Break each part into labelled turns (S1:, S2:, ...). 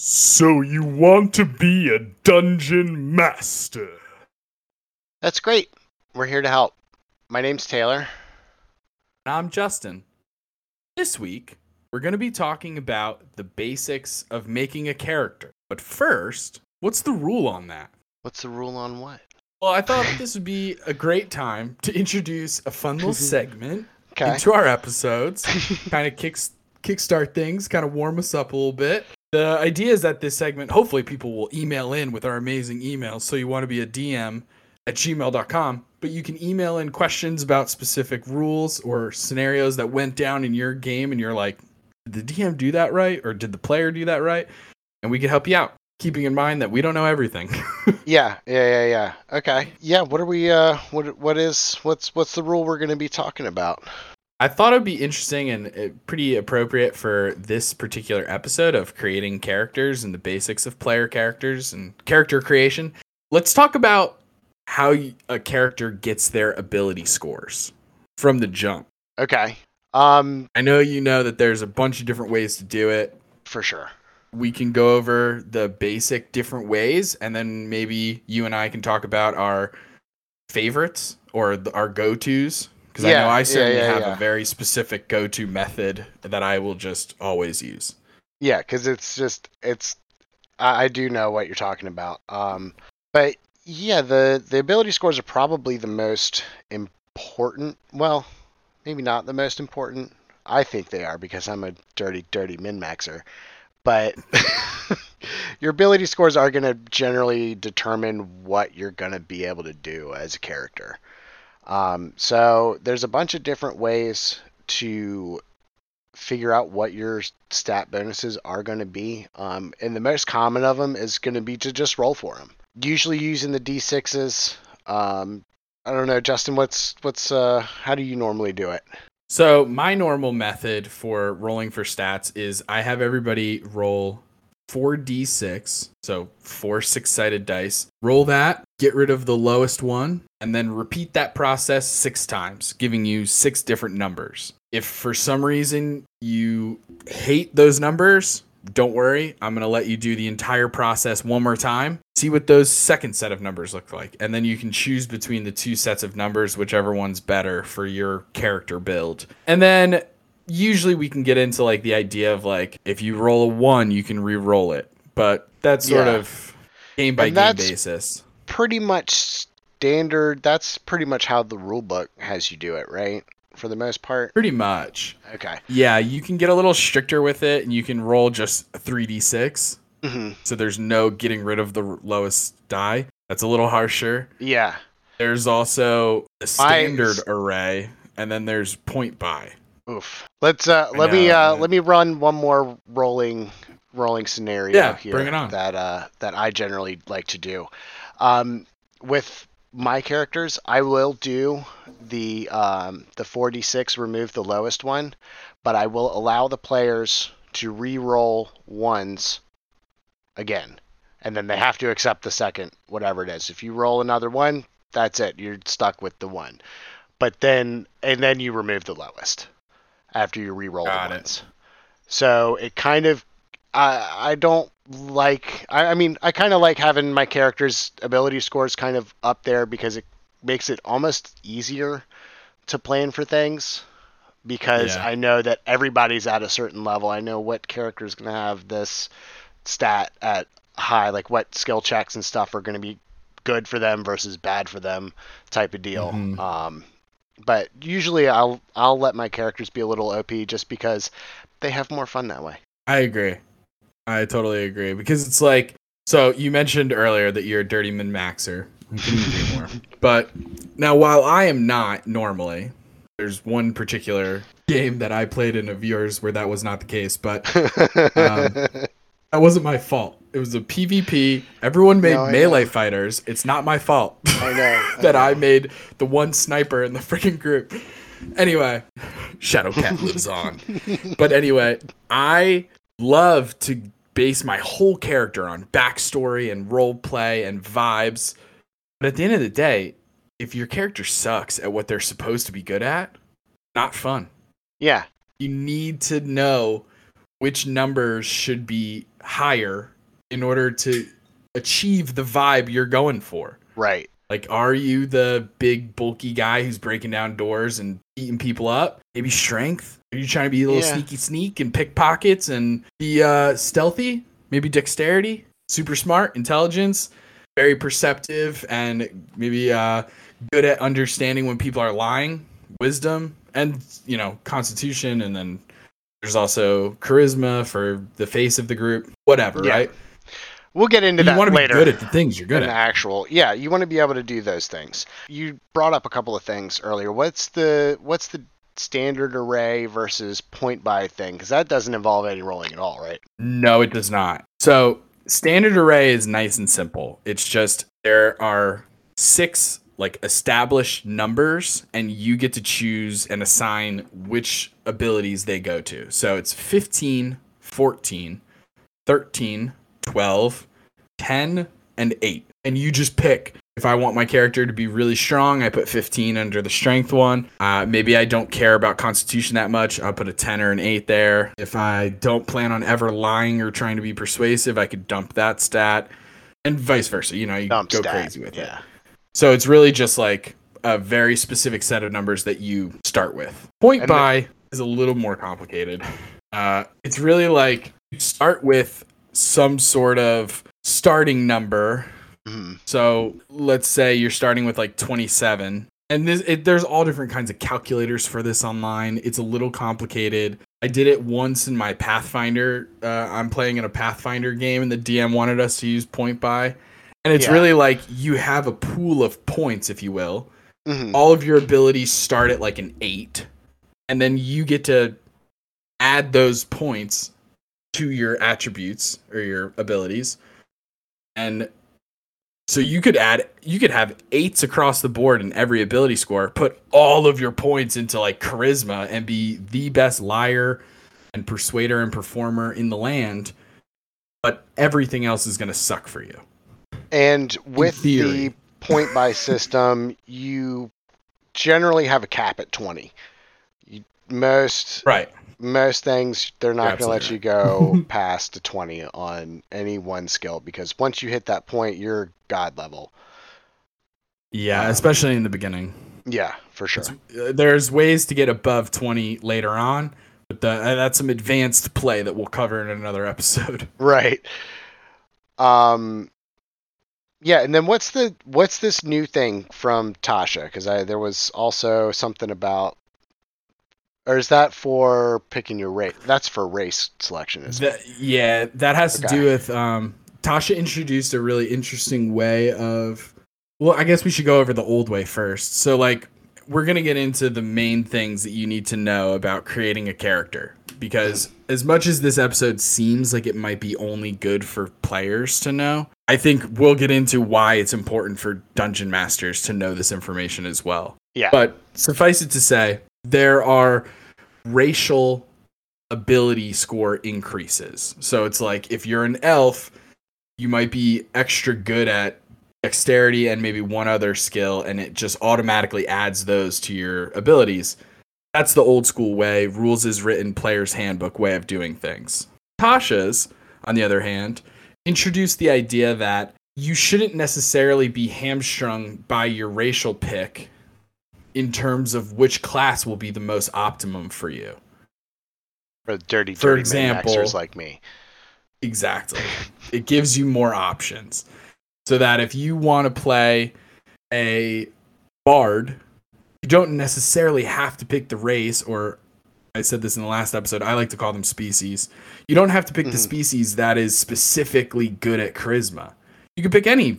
S1: So you want to be a dungeon master?
S2: That's great. We're here to help. My name's Taylor.
S3: And I'm Justin. This week, we're going to be talking about the basics of making a character. But first, what's the rule on that?
S2: What's the rule on what?
S3: Well, I thought this would be a great time to introduce a fun little segment
S2: Okay.
S3: into our episodes, kind of kicks kickstart things, kind of warm us up a little bit. The idea is that this segment, hopefully, people will email in with our amazing emails. So you want to be a DM at gmail.com, but you can email in questions about specific rules or scenarios that went down in your game, and you're like, did the DM do that right, or did the player do that right? And we can help you out, keeping in mind that we don't know everything.
S2: Yeah, yeah, yeah, yeah. Okay. Yeah, what are we uh what what is what's what's the rule we're going to be talking about?
S3: I thought it'd be interesting and uh, pretty appropriate for this particular episode of creating characters and the basics of player characters and character creation. Let's talk about how a character gets their ability scores from the jump.
S2: Okay. Um
S3: I know you know that there's a bunch of different ways to do it.
S2: for sure.
S3: We can go over the basic different ways, and then maybe you and I can talk about our favorites or the, our go Because I
S2: Yeah,
S3: know I certainly
S2: yeah,
S3: have
S2: yeah.
S3: a very specific go to method that I will just always use.
S2: Yeah, cuz it's just it's I, I do know what you're talking about. Um but yeah, the the ability scores are probably the most important. Well, maybe not the most important. I think they are because I'm a dirty dirty min-maxer. But your ability scores are going to generally determine what you're going to be able to do as a character. Um, so there's a bunch of different ways to figure out what your stat bonuses are going to be. Um, and the most common of them is going to be to just roll for them. Usually using the d6s. Um, I don't know, Justin. What's what's uh, how do you normally do it?
S3: So, my normal method for rolling for stats is I have everybody roll 4d6, so four six sided dice. Roll that, get rid of the lowest one, and then repeat that process six times, giving you six different numbers. If for some reason you hate those numbers, don't worry. I'm going to let you do the entire process one more time. See what those second set of numbers look like. And then you can choose between the two sets of numbers, whichever one's better for your character build. And then usually we can get into like the idea of like if you roll a one, you can re-roll it. But that's sort
S2: Yeah.
S3: of game by
S2: And
S3: game
S2: that's-
S3: basis.
S2: Pretty much standard. That's pretty much how the rule book has you do it, right? For the most part.
S3: Pretty much.
S2: Okay.
S3: Yeah, you can get a little stricter with it and you can roll just 3d6.
S2: hmm
S3: So there's no getting rid of the lowest die. That's a little harsher.
S2: Yeah.
S3: There's also a standard array, and then there's point buy.
S2: Oof. Let's uh
S3: I
S2: let me uh let me run one more rolling rolling scenario
S3: Yeah,
S2: here
S3: bring it on.
S2: that uh that I generally like to do. Um with my characters, I will do the um the 4d6 remove the lowest one, but I will allow the players to re-roll ones again. And then they have to accept the second whatever it is. If you roll another one, that's it. You're stuck with the one. But then and then you remove the lowest after you re-roll
S3: Got
S2: the
S3: it.
S2: ones. So it kind of, I I don't like. I, I mean, I kind of like having my characters' ability scores kind of up there because it makes it almost easier to plan for things. Because
S3: Yeah.
S2: I know that everybody's at a certain level. I know what character is going to have this stat at high, like what skill checks and stuff are going to be good for them versus bad for them, type of deal.
S3: Mhm.
S2: Um, but usually I'll I'll let my characters be a little OP just because they have more fun that way.
S3: I agree. I totally agree because it's like so you mentioned earlier that you're a dirty min maxer. I couldn't agree more. But now while I am not normally, there's one particular game that I played in of yours where that was not the case, but Um, that wasn't my fault. It was a PvP. Everyone made
S2: No,
S3: melee
S2: know.
S3: fighters. It's not my fault.
S2: I know.
S3: that
S2: know.
S3: I made the one sniper in the freaking group. Anyway, Shadowcat lives on. But anyway, I love to base my whole character on backstory and role play and vibes. But at the end of the day, if your character sucks at what they're supposed to be good at, not fun.
S2: Yeah.
S3: You need to know which numbers should be higher in order to achieve the vibe you're going for.
S2: Right.
S3: Like, are you the big bulky guy who's breaking down doors and eating people up? Maybe strength. Are you trying to be a little
S2: Yeah.
S3: sneaky sneak and pickpockets and be uh, stealthy? Maybe dexterity, super smart, intelligence, very perceptive, and maybe uh, good at understanding when people are lying. Wisdom and you know constitution, and then there's also charisma for the face of the group. Whatever,
S2: Yeah.
S3: right?
S2: We'll get into that.
S3: You
S2: that
S3: want to be good at the things you're good at.
S2: actual yeah you want to be able to do those things you brought up a couple of things earlier what's the what's the standard array versus point buy thing because that doesn't involve any rolling at all right
S3: No, it does not. So standard array is nice and simple. It's just there are six like established numbers, and you get to choose and assign which abilities they go to. So it's 15, 14, 13, 12, 10, and 8. And you just pick. If I want my character to be really strong, I put 15 under the strength one. Uh, maybe I don't care about constitution that much. I'll put a 10 or an 8 there. If I don't plan on ever lying or trying to be persuasive, I could dump that stat. And vice versa. You know, you
S2: Dump
S3: go
S2: stat,
S3: crazy with it.
S2: yeah
S3: So it's really just like a very specific set of numbers that you start with. Point
S2: And the-
S3: by is a little more complicated. Uh, it's really like you start with some sort of starting number.
S2: Mhm.
S3: So let's say you're starting with like 27. And this, it, there's all different kinds of calculators for this online. It's a little complicated. I did it once in my Pathfinder. Uh, I'm playing in a Pathfinder game, and the DM wanted us to use point buy. And it's
S2: Yeah.
S3: really like you have a pool of points, if you will.
S2: Mhm.
S3: All of your abilities start at like an eight, and then you get to add those points to your attributes or your abilities. And so you could add, you could have eights across the board in every ability score, put all of your points into like charisma and be the best liar and persuader and performer in the land. But everything else is going to suck for you.
S2: and with the point buy system you generally have a cap at 20 you, most
S3: Right.
S2: Most things they're not going to let you go past a 20 on any one skill because once you hit that point you're god level.
S3: Yeah,
S2: Um,
S3: especially in the beginning.
S2: yeah for sure.
S3: Uh, There's ways to get above 20 later on, but the, uh, that's some advanced play that we'll cover in another episode.
S2: right. Um yeah and then what's the what's this new thing from tasha? Because i there was also something about or is that for picking your race that's for race selection isn't it?
S3: That- yeah, that has to do with um, Tasha introduced a really interesting way of. Well, I guess we should go over the old way first. So, like, we're gonna get into the main things that you need to know about creating a character because as much as this episode seems like it might be only good for players to know, I think we'll get into why it's important for dungeon masters to know this information as well.
S2: yeah
S3: But suffice it to say, there are racial ability score increases. So it's like if you're an elf, you might be extra good at dexterity and maybe one other skill, and it just automatically adds those to your abilities. That's the old school way, rules is written, player's handbook way of doing things. Tasha's, on the other hand, introduced the idea that you shouldn't necessarily be hamstrung by your racial pick in terms of which class will be the most optimum for you.
S2: for dirty
S3: for
S2: dirty
S3: example-
S2: like me
S3: Exactly. it gives you more options. So that if you want to play a bard, you don't necessarily have to pick the race or I said this in the last episode, I like to call them species. You don't have to pick the
S2: Mhm.
S3: species that is specifically good at charisma. You can pick any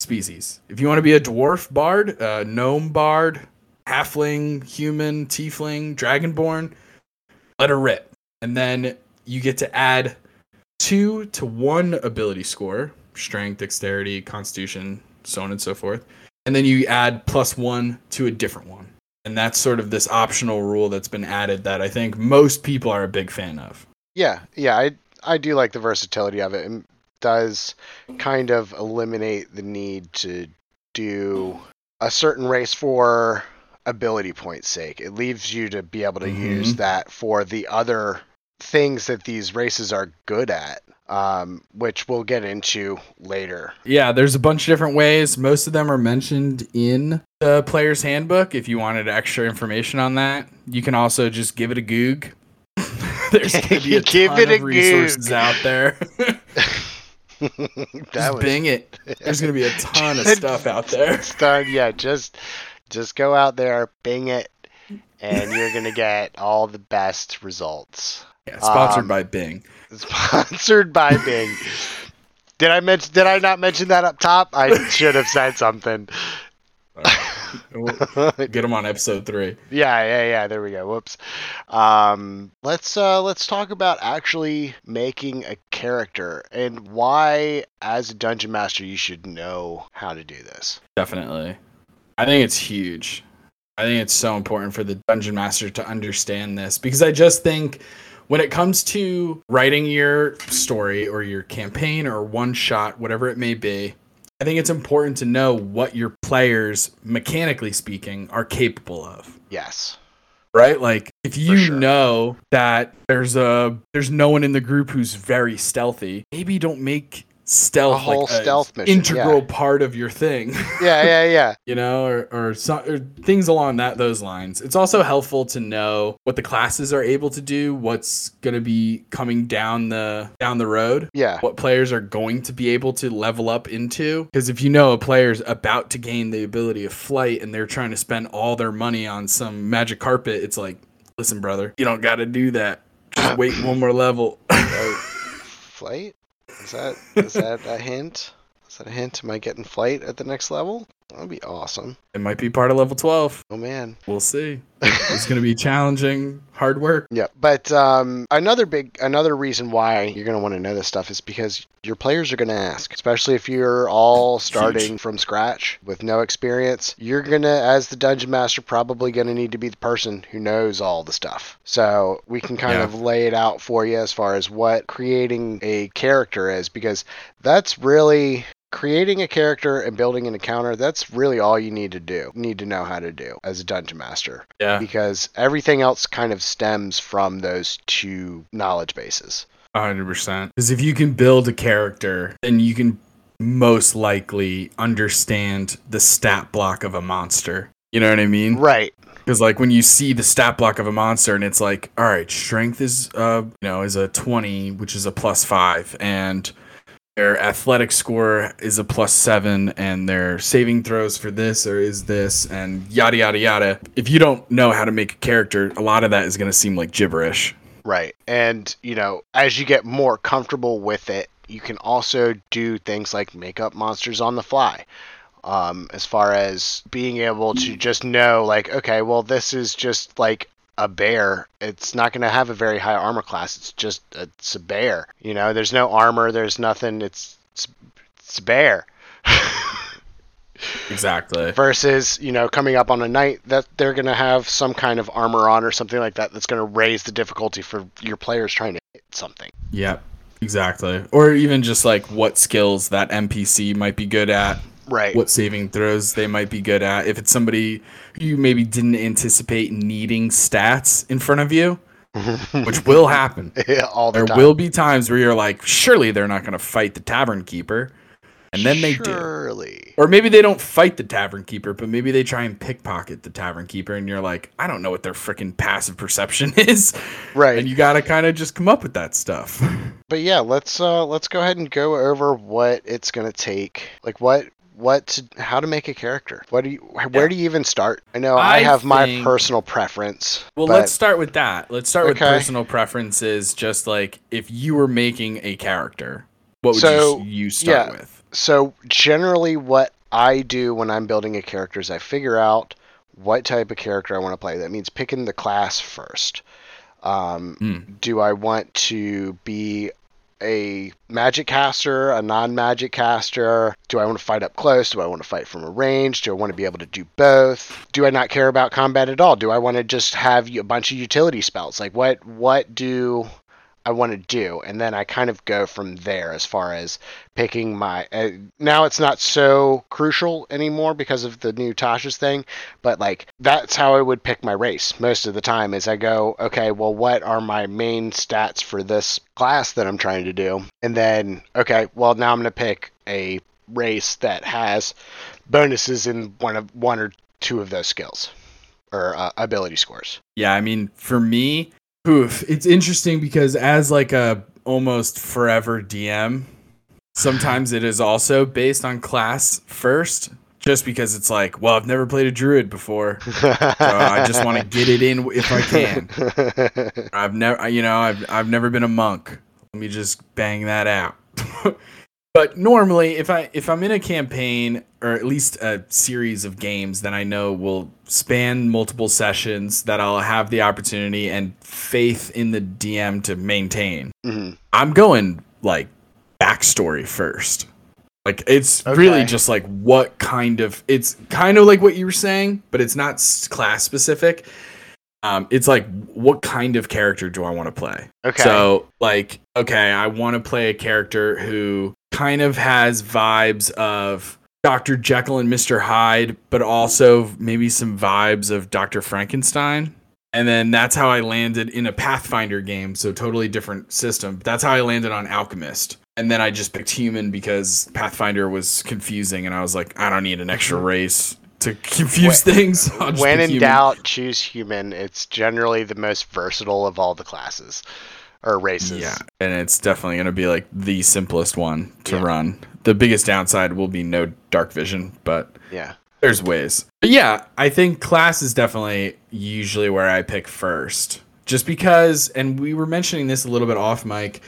S3: species. If you want to be a dwarf bard, a gnome bard, halfling, human, tiefling, dragonborn, let her rip. And then you get to add two to one ability score strength, dexterity, constitution, so on and so forth. And then you add plus one to a different one. And that's sort of this optional rule that's been added that I think most people are a big fan of.
S2: yeah yeah i i do like the versatility of it and does kind of eliminate the need to do a certain race for ability points sake it leaves you to be able to use
S3: Mhm.
S2: that for the other things that these races are good at, um, which we'll get into later.
S3: Yeah, there's a bunch of different ways. Most of them are mentioned in the player's handbook. If you wanted extra information on that, you can also just give it a goog. there's gonna be a
S2: Give
S3: ton
S2: it a
S3: of resources
S2: goog.
S3: out there. just
S2: was
S3: bing it. There's gonna be a ton of stuff out there.
S2: it's done. Yeah, just just go out there, bing it, and you're gonna get all the best results.
S3: Yeah, sponsored
S2: Um,
S3: by Bing.
S2: Sponsored by Bing. Did I mention? Did I not mention that up top? I should have said something.
S3: Get them on episode three.
S2: Yeah, yeah, yeah. There we go. Whoops. Um, let's uh, let's talk about actually making a character and why, as a dungeon master, you should know how to do this.
S3: Definitely. I think it's huge. I think it's so important for the dungeon master to understand this because I just think when it comes to writing your story or your campaign or one shot, whatever it may be, I think it's important to know what your players, mechanically speaking, are capable of.
S2: Yes.
S3: Right? Like if you
S2: sure.
S3: know that there's a there's no one in the group who's very stealthy, maybe don't make stealth
S2: A whole
S3: like a
S2: stealth mission,
S3: integral
S2: yeah.
S3: part of your thing.
S2: Yeah, yeah, yeah.
S3: you know, or or, so, or things along that those lines. It's also helpful to know what the classes are able to do, what's going to be coming down the down the road,
S2: Yeah.
S3: what players are going to be able to level up into. Because if you know a player's about to gain the ability of flight and they're trying to spend all their money on some magic carpet, it's like, listen, brother, you don't got to do that. Just wait one more level.
S2: Flight? Is that is that a hint? Is that a hint? Am I getting flight at the next level? That'd be awesome.
S3: it might be part of level 12.
S2: Oh man.
S3: We'll see. It's going to be challenging, hard work.
S2: Yeah, but um, another big another reason why you're going to want to know this stuff is because your players are going to ask, especially if you're all starting from scratch with no experience. You're going to as the dungeon master probably going to need to be the person who knows all the stuff. So, we can kind
S3: Yeah.
S2: of lay it out for you as far as what creating a character is because that's really creating a character and building an encounter that's really all you need to do need to know how to do as a dungeon master
S3: Yeah.
S2: because everything else kind of stems from those two knowledge bases.
S3: Hundred percent. Because if you can build a character, then you can most likely understand the stat block of a monster. You know what I mean?
S2: Right.
S3: Because like when you see the stat block of a monster, and it's like, all right, strength is uh you know is a twenty, which is a plus five, and their athletic score is a plus seven, and their saving throws for this or is this, and yada yada yada. If you don't know how to make a character, a lot of that is going to seem like gibberish.
S2: Right. And, you know, as you get more comfortable with it, you can also do things like make up monsters on the fly. Um, as far as being able to just know, like, okay, well, this is just like a bear. It's not going to have a very high armor class. It's just it's a bear. You know, there's no armor. There's nothing. It's it's, it's a bear.
S3: Exactly.
S2: versus you know coming up on a knight that they're going to have some kind of armor on or something like that that's going to raise the difficulty for your players trying to hit something
S3: Yep, exactly. Or even just like what skills that NPC might be good at,
S2: right
S3: what saving throws they might be good at. If it's somebody you maybe didn't anticipate needing stats in front of you, which will happen.
S2: all the
S3: There
S2: time
S3: will be times where you're like, surely they're not going to fight the tavern keeper. And then they do. Or maybe they don't fight the tavern keeper, but maybe they try and pickpocket the tavern keeper, and you're like, I don't know what their freaking passive perception is.
S2: right
S3: And you got to kind of just come up with that stuff.
S2: but yeah let's uh let's go ahead and go over what it's going to take like what what to, how to make a character what do you where
S3: Yeah.
S2: do you even start i know i,
S3: I
S2: have my personal preference
S3: Well,
S2: but
S3: let's start with that. Let's start with personal preferences. Just like if you were making a character, what would
S2: So,
S3: you, you start
S2: yeah.
S3: with?
S2: So generally, what I do when I'm building a character is I figure out what type of character I want to play. That means picking the class first. Um,
S3: Hmm.
S2: Do I want to be a magic caster, a non-magic caster? Do I want to fight up close? Do I want to fight from a range? Do I want to be able to do both? Do I not care about combat at all? Do I want to just have a bunch of utility spells? Like what what do I want to do, and then I kind of go from there as far as picking my. Uh, now it's not so crucial anymore because of the new Tasha's thing, but like that's how I would pick my race most of the time. Is I go, okay, well, what are my main stats for this class that I'm trying to do, and then okay, well, now I'm gonna pick a race that has bonuses in one of one or two of those skills or uh, ability scores.
S3: Yeah, I mean, for me, oof, it's interesting because as like a almost forever DM, sometimes it is also based on class first, just because it's like, well, I've never played a druid before, so I just want to get it in if I can. I've never, you know, I've I've never been a monk. Let me just bang that out. but normally, if I if I'm in a campaign or at least a series of games that I know will span multiple sessions, that I'll have the opportunity and faith in the DM to maintain,
S2: Mhm.
S3: I'm going like backstory first. Like it's really just like what kind of it's kind of like what you were saying, but it's not class specific. Um, it's like what kind of character do I want to play?
S2: Okay.
S3: So, like, okay, I want to play a character who kind of has vibes of Dr. Jekyll and Mr. Hyde, but also maybe some vibes of Dr. Frankenstein. And then that's how I landed in a Pathfinder game, so totally different system. That's how I landed on Alchemist. And then I just picked human because Pathfinder was confusing, and I was like, I don't need an extra mm-hmm. race to confuse things.
S2: When in
S3: human.
S2: doubt, choose human. It's generally the most versatile of all the classes or races.
S3: Yeah, and it's definitely going to be like the simplest one to
S2: Yeah.
S3: run. The biggest downside will be no dark vision, but
S2: Yeah.
S3: there's ways. But yeah, I think class is definitely usually where I pick first. Just because, and we were mentioning this a little bit off mic,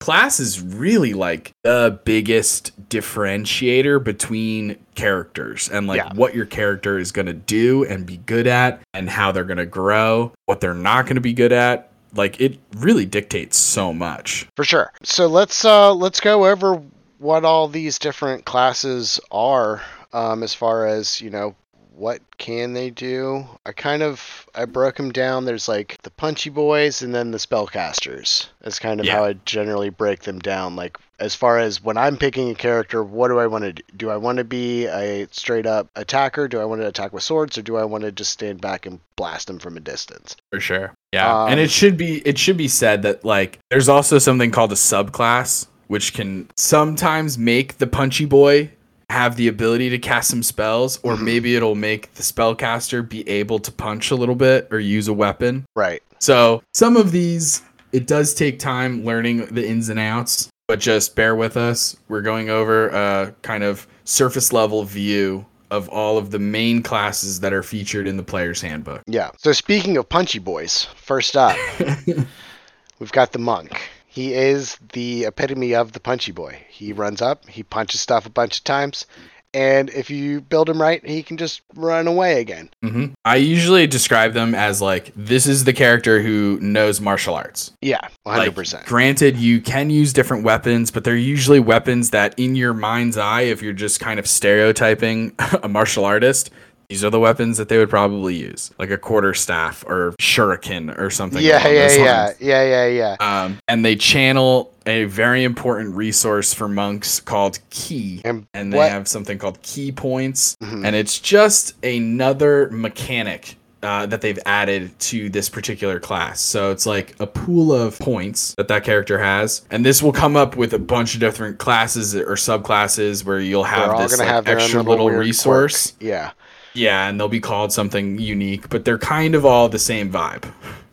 S3: class is really like the biggest differentiator between characters and like
S2: Yeah.
S3: what your character is going to do and be good at and how they're going to grow, what they're not going to be good at. Like it really dictates so much.
S2: For sure. So let's uh let's go over what all these different classes are um as far as, you know, what can they do? I kind of I broke them down. There's like the punchy boys and then the spellcasters. That's kind of
S3: Yeah.
S2: how I generally break them down. Like as far as when I'm picking a character, what do I want to do? Do I want to be a straight up attacker? Do I want to attack with swords or do I want to just stand back and blast them from a distance?
S3: For sure. Yeah.
S2: Um,
S3: and it should be it should be said that like there's also something called a subclass which can sometimes make the punchy boy have the ability to cast some spells or
S2: Mhm.
S3: maybe it'll make the spellcaster be able to punch a little bit or use a weapon.
S2: Right.
S3: So, some of these it does take time learning the ins and outs, but just bear with us. We're going over a kind of surface level view of all of the main classes that are featured in the player's handbook.
S2: Yeah. So speaking of punchy boys, first up, we've got the monk. He is the epitome of the punchy boy. He runs up, he punches stuff a bunch of times, and if you build him right, he can just run away again.
S3: hmm I usually describe them as like this is the character who knows martial arts.
S2: Yeah, 100%.
S3: granted, you can use different weapons, but they're usually weapons that, in your mind's eye, if you're just kind of stereotyping a martial artist, these are the weapons that they would probably use, like a quarter staff or shuriken or something.
S2: yeah, yeah, yeah, yeah, yeah, yeah.
S3: Um, and they channel a very important resource for monks called ki,
S2: And
S3: and they
S2: what-
S3: have something called ki points,
S2: Mhm.
S3: and it's just another mechanic uh, that they've added to this particular class. So it's like a pool of points that that character has, and this will come up with a bunch of different classes or subclasses where you'll
S2: They're
S3: have this like,
S2: have
S3: extra
S2: little,
S3: little resource.
S2: quirk. Yeah.
S3: Yeah, and they'll be called something unique, but they're kind of all the same vibe.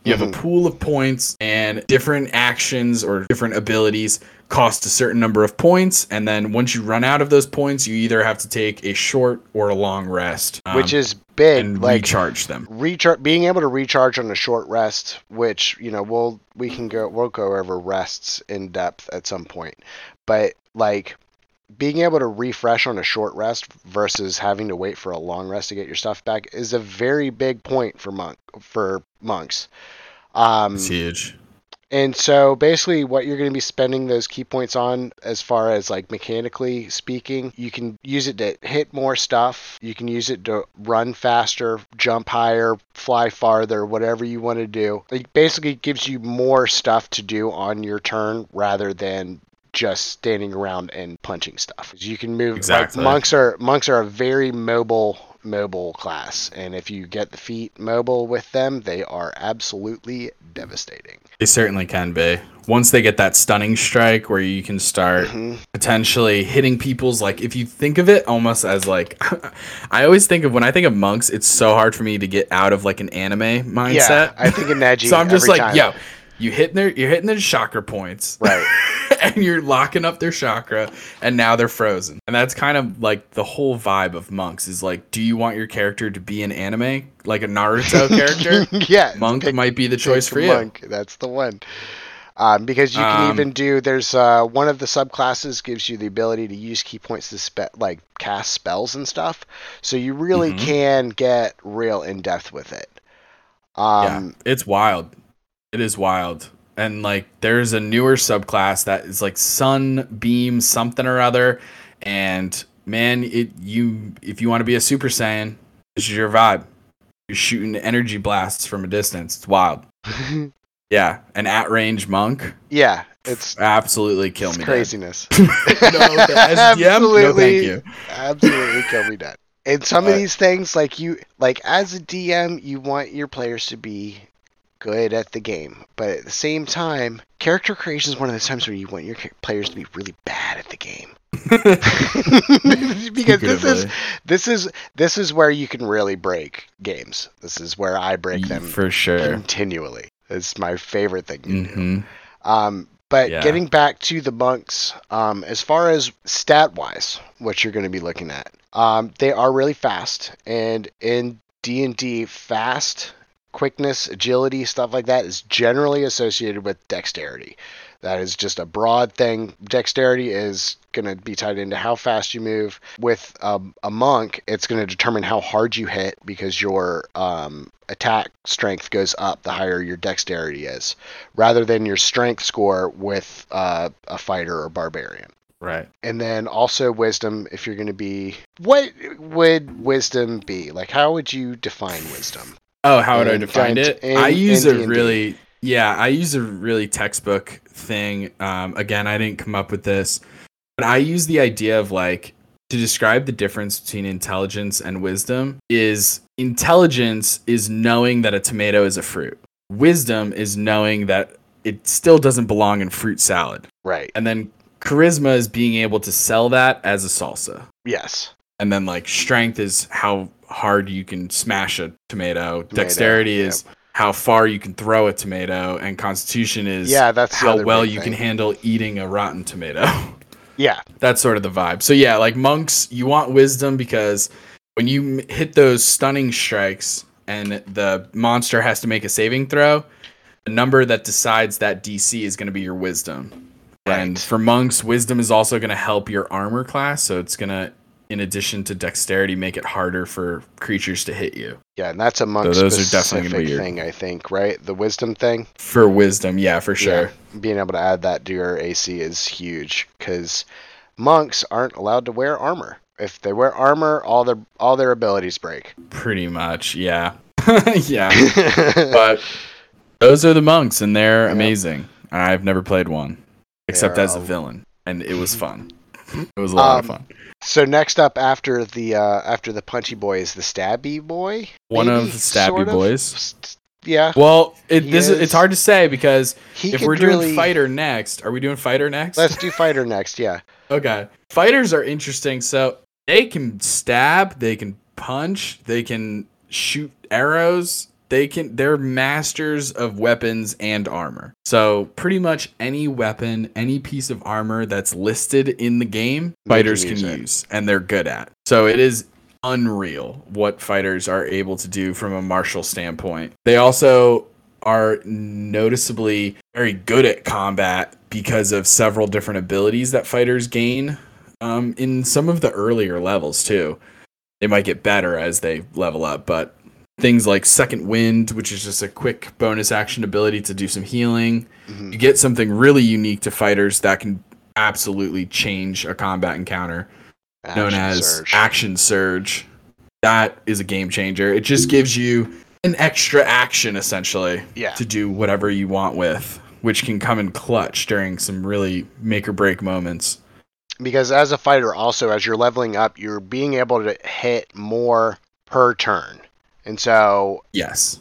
S3: You have a
S2: Mhm.
S3: pool of points, and different actions or different abilities cost a certain number of points. And then once you run out of those points, you either have to take a short or a long rest, um,
S2: Which is big.
S3: and
S2: like
S3: recharge them.
S2: recharge being able to recharge on a short rest which you know we'll we can go we'll go over rests in depth at some point but like being able to refresh on a short rest versus having to wait for a long rest to get your stuff back is a very big point for monk for monks um
S3: It's huge.
S2: And so basically what you're going to be spending those ki points on as far as like mechanically speaking, you can use it to hit more stuff, you can use it to run faster, jump higher, fly farther, whatever you want to do. It basically gives you more stuff to do on your turn rather than just standing around and punching stuff. You can move
S3: Exactly.
S2: like monks are monks are a very mobile mobile class and if you get the feat mobile with them, they are absolutely devastating.
S3: They certainly can be. Once they get that stunning strike where you can start
S2: Mhm.
S3: potentially hitting people's like if you think of it almost as like I always think of when I think of monks, it's so hard for me to get out of like an anime mindset.
S2: Yeah, I think of Neji.
S3: so I'm just like,
S2: time.
S3: yo, you hitting their you're hitting their chakra points.
S2: Right.
S3: and you're locking up their chakra and now they're frozen. And that's kind of like the whole vibe of monks is like, do you want your character to be an anime? Like a Naruto character?
S2: yeah,
S3: Monk
S2: pick-
S3: might be the choice for you.
S2: Monk. That's the one. Um, because you can
S3: Um,
S2: even do there's uh, one of the subclasses gives you the ability to use ki points to spe- like cast spells and stuff. So you really
S3: Mhm.
S2: can get real in depth with it. Um,
S3: yeah, it's wild. It is wild. And like there's a newer subclass that is like sunbeam something or other. And man, it you if you want to be a super saiyan, this is your vibe. You're shooting energy blasts from a distance. It's wild. Yeah, an at range monk.
S2: yeah, it's,
S3: Absolutely kill
S2: it's
S3: me.
S2: craziness.
S3: no, SDM, no
S2: Absolutely.
S3: thank you.
S2: Absolutely kill me dead. And some of
S3: uh,
S2: these things, like you, like as a DM, you want your players to be good at the game, but at the same time, character creation is one of those times where you want your players to be really bad at the game. because this is this is this is where you can really break games. This is where I break them
S3: for sure.
S2: continually. It's my favorite thing to do.
S3: hmm
S2: Um, but
S3: Yeah.
S2: getting back to the monks, um, as far as stat wise, what you're going to be looking at, um, they are really fast, and in D and D, fast, quickness, agility, stuff like that is generally associated with dexterity. That is just a broad thing. Dexterity is going to be tied into how fast you move. With um, a monk, it's going to determine how hard you hit because your um, attack strength goes up the higher your dexterity is, rather than your strength score with uh, a fighter or barbarian.
S3: Right.
S2: And then also wisdom, if you're going to be. What would wisdom be? Like, how would you define wisdom?
S3: Oh, how would I define it?
S2: and-
S3: I use a
S2: D&D.
S3: really yeah, I use a really textbook thing. Um, again, I didn't come up with this, but I use the idea of like to describe the difference between intelligence and wisdom is intelligence is knowing that a tomato is a fruit. Wisdom is knowing that it still doesn't belong in fruit salad.
S2: Right.
S3: And then charisma is being able to sell that as a salsa.
S2: Yes.
S3: And then like strength is how hard you can smash a tomato. Dexterity
S2: yep.
S3: is how far you can throw a tomato, and constitution is
S2: Yeah, that's
S3: how well you
S2: thing.
S3: can handle eating a rotten tomato.
S2: Yeah.
S3: That's sort of the vibe. So yeah, like monks, you want wisdom because when you m- hit those stunning strikes and the monster has to make a saving throw, the number that decides that DC is going to be your wisdom. And for monks, wisdom is also going to help your armor class, so it's going to in addition to dexterity make it harder for creatures to hit you.
S2: Yeah, and that's a monk
S3: those are definitely gonna be your-
S2: thing, I think, right? The wisdom thing.
S3: For wisdom, yeah, for sure.
S2: Yeah, being able to add that to your AC is huge because monks aren't allowed to wear armor. If they wear armor, all their all their abilities break.
S3: Pretty much, yeah. yeah. But those are the monks and they're
S2: Yep.
S3: amazing. I've never played one except as a villain and it was fun. It was a lot of
S2: Um,
S3: fun.
S2: So next up after the uh, after the punchy boy is the stabby boy.
S3: One
S2: maybe,
S3: of the stabby
S2: sort of?
S3: boys.
S2: Yeah,
S3: Well, it, this is,
S2: is-
S3: it's hard to say because
S2: he
S3: if we're doing
S2: really-
S3: fighter next, are we doing fighter next?
S2: Let's do fighter next. Yeah,
S3: Okay. Fighters are interesting. So they can stab, they can punch, they can shoot arrows. They can they're masters of weapons and armor. So pretty much any weapon, any piece of armor that's listed in the game,
S2: They
S3: fighters
S2: can
S3: can
S2: use
S3: use, and they're good at. So it is unreal what fighters are able to do from a martial standpoint. They also are noticeably very good at combat because of several different abilities that fighters gain um, in some of the earlier levels too. They might get better as they level up, but things like Second Wind, which is just a quick bonus action ability to do some healing.
S2: Mhm.
S3: You get something really unique to fighters that can absolutely change a combat encounter, known as
S2: surge.
S3: Action Surge. That is a game changer. It just gives you an extra action essentially
S2: Yeah.
S3: to do whatever you want with, which can come in clutch during some really make or break moments.
S2: because as a fighter also as you're leveling up you're being able to hit more per turn and so
S3: Yes.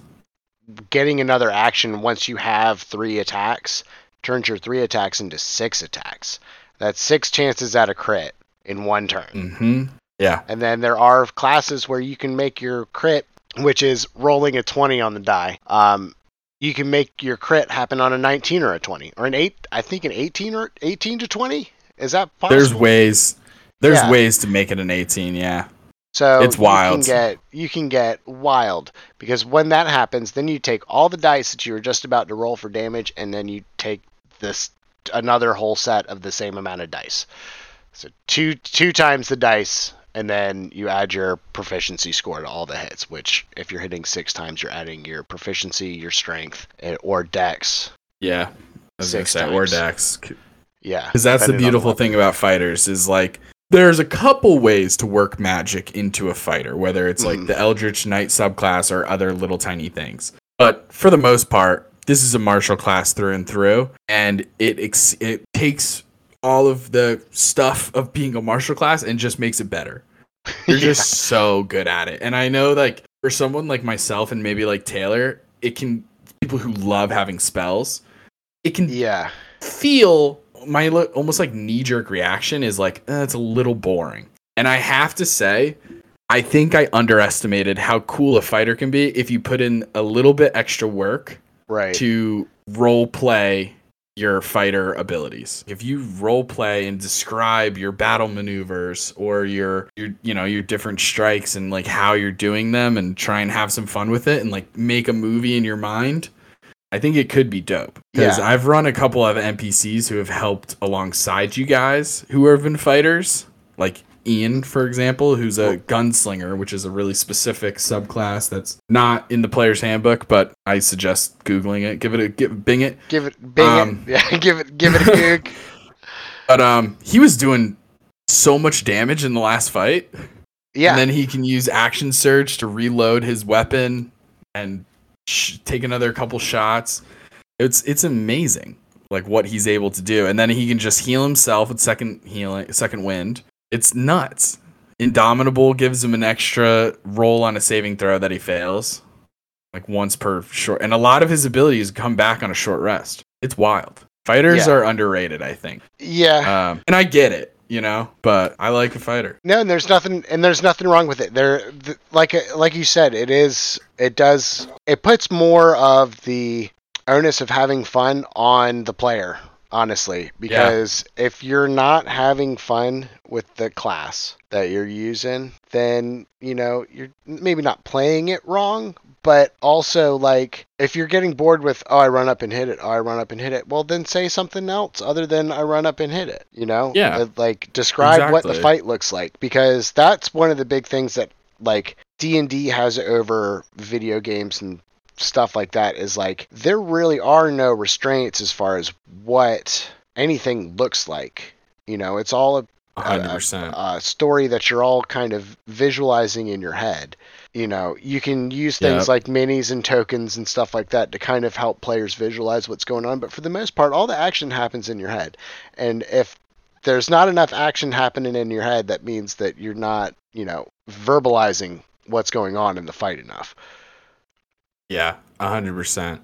S2: getting another action once you have three attacks turns your three attacks into six attacks that's six chances at a crit in one turn
S3: Mm-hmm. Yeah.
S2: and then there are classes where you can make your crit which is rolling a 20 on the die um, you can make your crit happen on a 19 or a 20 or an 8 i think an 18 or 18 to 20 is that possible
S3: There's ways. There's
S2: Yeah.
S3: ways to make it an 18. Yeah.
S2: So
S3: It's wild.
S2: You can get you can get wild because when that happens, then you take all the dice that you were just about to roll for damage, and then you take this another whole set of the same amount of dice. So two two times the dice, and then you add your proficiency score to all the hits. Which, if you're hitting six times, you're adding your proficiency, your strength, or dex.
S3: Yeah. I was gonna
S2: Six
S3: say, or
S2: times.
S3: Dex.
S2: Yeah,
S3: Because that's the beautiful thing about fighters is like there's a couple ways to work magic into a fighter, whether it's like
S2: Mhm.
S3: the Eldritch Knight subclass or other little tiny things. But for the most part, this is a martial class through and through, and it ex- it takes all of the stuff of being a martial class and just makes it better. You're
S2: Yeah.
S3: just so good at it. And I know like for someone like myself and maybe like Taylor, it can people who love having spells, it can
S2: Yeah,
S3: feel my almost like knee jerk reaction is like uh, it's a little boring. And I have to say, I think I underestimated how cool a fighter can be if you put in a little bit extra work
S2: right.
S3: to role play your fighter abilities. If you role play and describe your battle maneuvers or your your you know your different strikes and like how you're doing them and try and have some fun with it and like make a movie in your mind, I think it could be dope. Because
S2: Yeah.
S3: I've run a couple of NPCs who have helped alongside you guys who have been fighters, like Ian, for example, who's a gunslinger, which is a really specific subclass that's not in the player's handbook, but I suggest googling it. Give it a give, Bing it.
S2: Give it, bing
S3: Um,
S2: it. Yeah, give it, give it a goog.
S3: But um, he was doing so much damage in the last fight,
S2: Yeah,
S3: and then he can use action surge to reload his weapon and sh- take another couple shots. It's it's amazing, like what he's able to do, and then he can just heal himself with second healing, second wind. It's nuts. Indomitable gives him an extra roll on a saving throw that he fails, like once per short, and a lot of his abilities come back on a short rest. It's wild. Fighters
S2: Yeah.
S3: are underrated, I think.
S2: yeah.
S3: Um, and I get it, you know, but I like a fighter.
S2: No, and there's nothing, and there's nothing wrong with it. There, th- like uh, like you said, it is, it does, it puts more of the onus of having fun on the player, honestly, because if you're not having fun with the class that you're using, then you know you're maybe not playing it wrong. But also, like, if you're getting bored with, oh, I run up and hit it, oh, I run up and hit it, well, then say something else other than I run up and hit it, you know?
S3: Yeah.
S2: Uh, Like, describe what the fight looks like because that's one of the big things that, like, D&D has over video games and stuff like that is like there really are no restraints as far as what anything looks like. You know, it's all a
S3: A percent.
S2: uh, story that you're all kind of visualizing in your head. You know, you can use things
S3: Yep.
S2: like minis and tokens and stuff like that to kind of help players visualize what's going on. But for the most part, all the action happens in your head. And if there's not enough action happening in your head, that means that you're not, you know, verbalizing what's going on in the fight enough.
S3: Yeah, a hundred percent.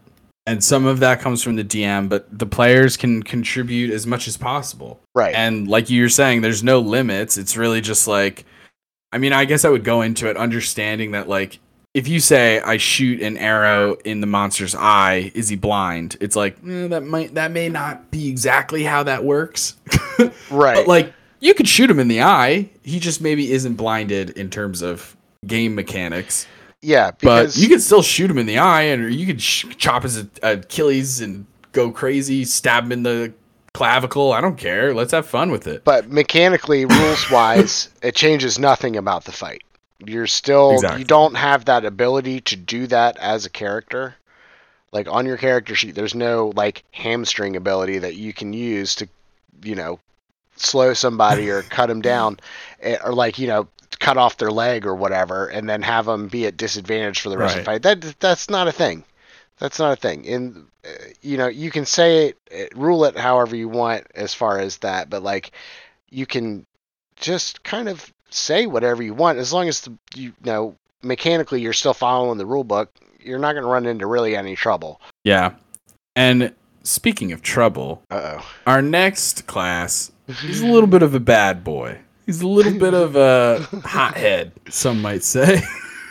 S3: And some of that comes from the DM, but the players can contribute as much as possible.
S2: Right.
S3: And like you were saying, there's no limits. It's really just like, I mean, I guess I would go into it understanding that, like, if you say I shoot an arrow in the monster's eye, is he blind? It's like eh, that might that may not be exactly how that works.
S2: right.
S3: But like, you could shoot him in the eye. He just maybe isn't blinded in terms of game mechanics.
S2: yeah,
S3: But you could still shoot him in the eye, and or you could sh- chop his Achilles and go crazy, stab him in the clavicle. I don't care. Let's have fun with it.
S2: but mechanically, rules wise, it changes nothing about the fight. You're still
S3: Exactly.
S2: you don't have that ability to do that as a character. Like on your character sheet, there's no like hamstring ability that you can use to, you know, slow somebody or cut them down, eh, or like you know cut off their leg or whatever, and then have them be at disadvantage for the rest of the fight. That that's not a thing. That's not a thing. And uh, you know you can say it, eh, rule it however you want as far as that, but like you can just kind of say whatever you want as long as the, you know mechanically you're still following the rule book. You're not going to run into really any trouble.
S3: Yeah. And speaking of trouble,
S2: Uh
S3: our next class, he's a little bit of a bad boy. He's a little bit of a hothead, some might say.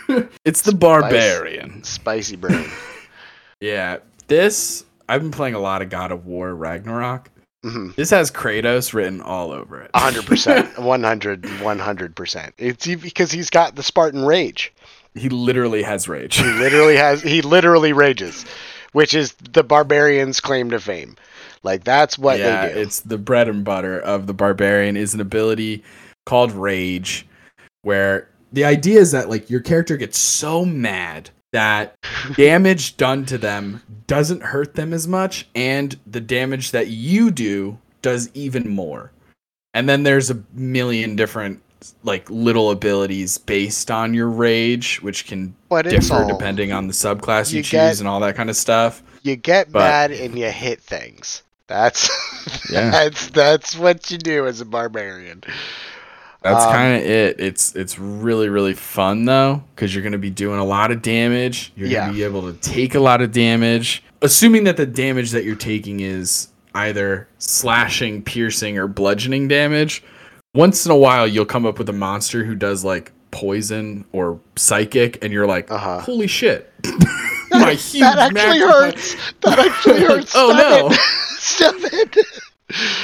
S3: it's the barbarian.
S2: spicy brain.
S3: Yeah. This I've been playing a lot of God of War Ragnarok.
S2: hmm
S3: This has Kratos written all over it.
S2: 100%, 100, 100%. It's because he's got the Spartan rage.
S3: he literally has rage.
S2: He literally has. He literally rages, which is the barbarian's claim to fame. Like that's what
S3: yeah,
S2: they do.
S3: it's the bread and butter of the barbarian is an ability called rage where the idea is that like your character gets so mad that damage done to them doesn't hurt them as much and the damage that you do does even more. And then there's a million different like little abilities based on your rage which can differ
S2: all,
S3: depending on the subclass you,
S2: You
S3: choose
S2: get-
S3: and all that kind of stuff.
S2: you get
S3: but-
S2: mad and you hit things. That's
S3: Yeah.
S2: that's that's what you do as a barbarian.
S3: That's
S2: Um,
S3: kind of it. It's it's really really fun though because you're going to be doing a lot of damage. You're
S2: Yeah.
S3: going to be able to take a lot of damage, assuming that the damage that you're taking is either slashing, piercing, or bludgeoning damage. Once in a while, you'll come up with a monster who does like poison or psychic, and you're like,
S2: Uh-huh.
S3: "Holy shit!" My huge
S2: that actually hurts. That actually hurts.
S3: Oh,
S2: Stop
S3: no.
S2: it. Stop it.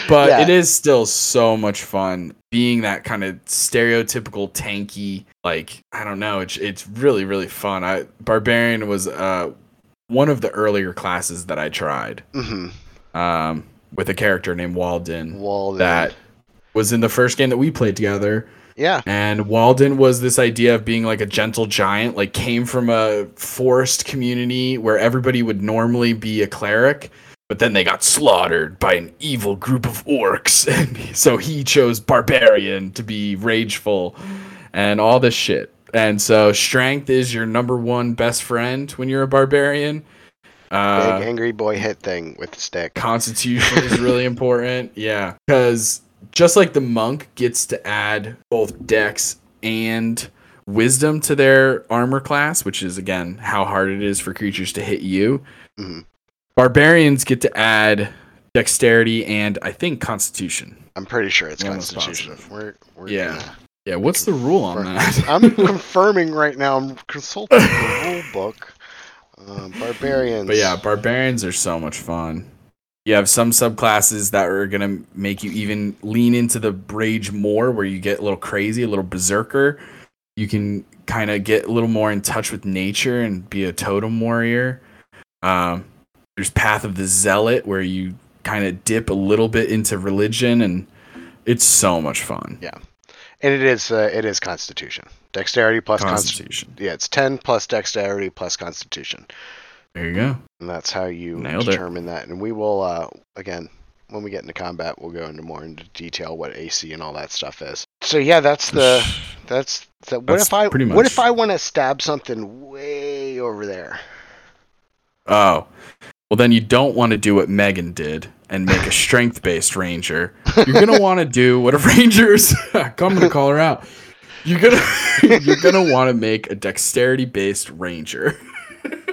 S3: but
S2: Yeah.
S3: it is still so much fun being that kind of stereotypical tanky like i don't know it's it's really really fun i barbarian was uh one of the earlier classes that i tried
S2: hmm
S3: um with a character named walden
S2: Walden.
S3: that was in the first game that we played together
S2: Yeah.
S3: and Walden was this idea of being like a gentle giant, like came from a forest community where everybody would normally be a cleric, but then they got slaughtered by an evil group of orcs. And so he chose barbarian to be rageful and all this shit. And so strength is your number one best friend when you're a barbarian. Uh,
S2: Big angry boy hit thing with the stick.
S3: Constitution is really important. Yeah. Because just like the monk gets to add both dex and wisdom to their armor class, which is, again, how hard it is for creatures to hit you,
S2: Mhm.
S3: Barbarians get to add dexterity and, I think, constitution.
S2: I'm pretty sure it's Constitution. We're, we're
S3: Yeah.
S2: gonna-
S3: Yeah. What's the rule on that?
S2: I'm confirming right now. I'm consulting the rule book. Um, barbarians.
S3: But yeah, barbarians are so much fun. You have some subclasses that are gonna make you even lean into the rage more, where you get a little crazy, a little berserker. You can kind of get a little more in touch with nature and be a totem warrior. Um, there's Path of the Zealot, where you kind of dip a little bit into religion, and it's so much fun.
S2: Yeah, and it is uh, it is Constitution. Dexterity plus Constitution. Yeah, it's ten plus Dexterity plus Constitution,
S3: There you go.
S2: and that's how you
S3: Nailed it.
S2: determine that. And we will uh, again when we get into combat, we'll go into more into detail what AC and all that stuff is. So yeah, that's the that's the. What
S3: That's
S2: if I
S3: pretty
S2: what if I want to stab something way over there?
S3: Oh, well, then you don't want to do what Megan did and make a strength based ranger. You're going to want to do what a ranger's. I'm going to call her out. You're going to you're going to want to make a dexterity based ranger.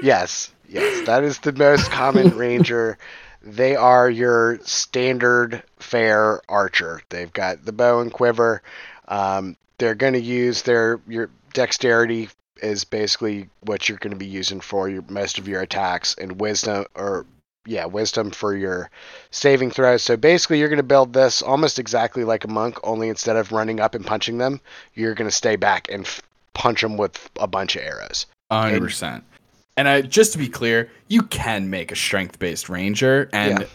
S2: Yes, yes, that is the most common ranger. They are your standard fair archer. They've got the bow and quiver. Um, they're going to use their your dexterity is basically what you're going to be using for your most of your attacks, and wisdom or yeah, wisdom for your saving throws. So basically, you're going to build this almost exactly like a monk, only instead of running up and punching them, you're going to stay back and f- punch them with a bunch of arrows.
S3: 100%. And I, just to be clear, you can make a strength based ranger. And
S2: Yeah.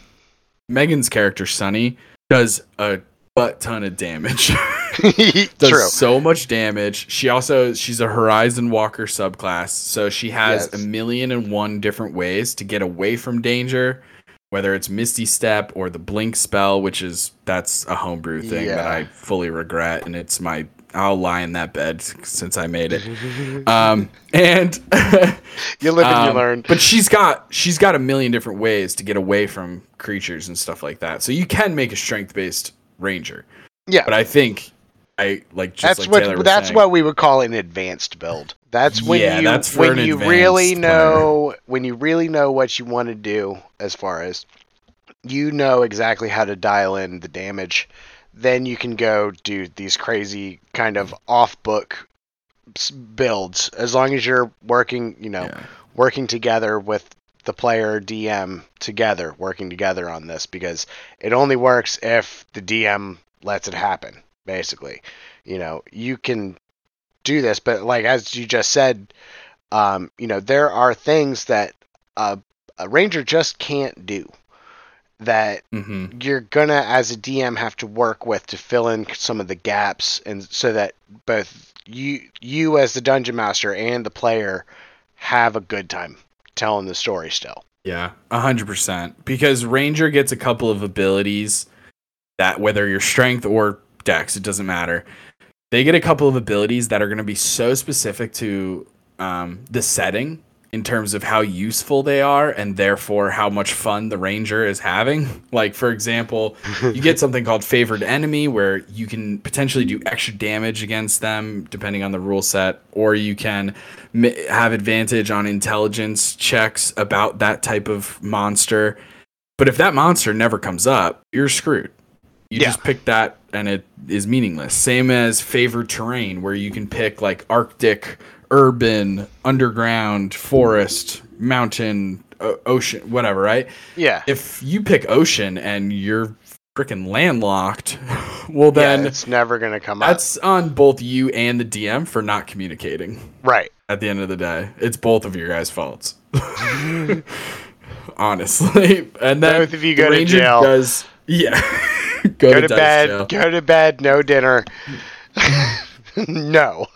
S3: Megan's character, Sunny, does a butt ton of damage. does
S2: True.
S3: so much damage. She also she's a Horizon Walker subclass, so she has
S2: Yes.
S3: a million and one different ways to get away from danger, whether it's Misty Step or the Blink spell, which is that's a homebrew thing that I fully regret, and it's my I'll lie in that bed since I made it. um, and
S2: You live and you
S3: um,
S2: learn.
S3: But she's got she's got a million different ways to get away from creatures and stuff like that. So you can make a strength based ranger.
S2: Yeah.
S3: But I think I like just
S2: that's
S3: like
S2: what that's
S3: saying,
S2: what we would call an advanced build. That's when
S3: Yeah,
S2: you
S3: that's
S2: when you really know when you really know what you want to do as far as you know exactly how to dial in the damage. Then you can go do these crazy kind of off book builds as long as you're working, you know,
S3: Yeah.
S2: working together with the player DM together, working together on this because it only works if the DM lets it happen, basically. You know, you can do this, but like as you just said, um, you know, there are things that a, a ranger just can't do that
S3: Mhm.
S2: you're gonna as a DM have to work with to fill in some of the gaps and so that both you you as the dungeon master and the player have a good time telling the story still.
S3: Yeah, a hundred percent. Because Ranger gets a couple of abilities that whether your strength or dex, it doesn't matter. They get a couple of abilities that are going to be so specific to um, the setting in terms of how useful they are and therefore how much fun the ranger is having. Like for example, you get something called favored enemy where you can potentially do extra damage against them depending on the rule set or you can have advantage on intelligence checks about that type of monster. But if that monster never comes up, you're screwed. You
S2: Yeah.
S3: just pick that and it is meaningless. Same as favored terrain where you can pick like arctic, urban, underground, forest, mountain, o- ocean, whatever, right?
S2: Yeah.
S3: if you pick ocean and you're freaking landlocked, well then
S2: yeah, it's never gonna come up.
S3: that's on both you and the DM for not communicating.
S2: Right.
S3: At the end of the day, it's both of your guys' faults. Honestly, and then
S2: Both of you go to jail.
S3: Does yeah?
S2: Go, to
S3: dice
S2: bed.
S3: jail.
S2: Go to bed. No dinner. no.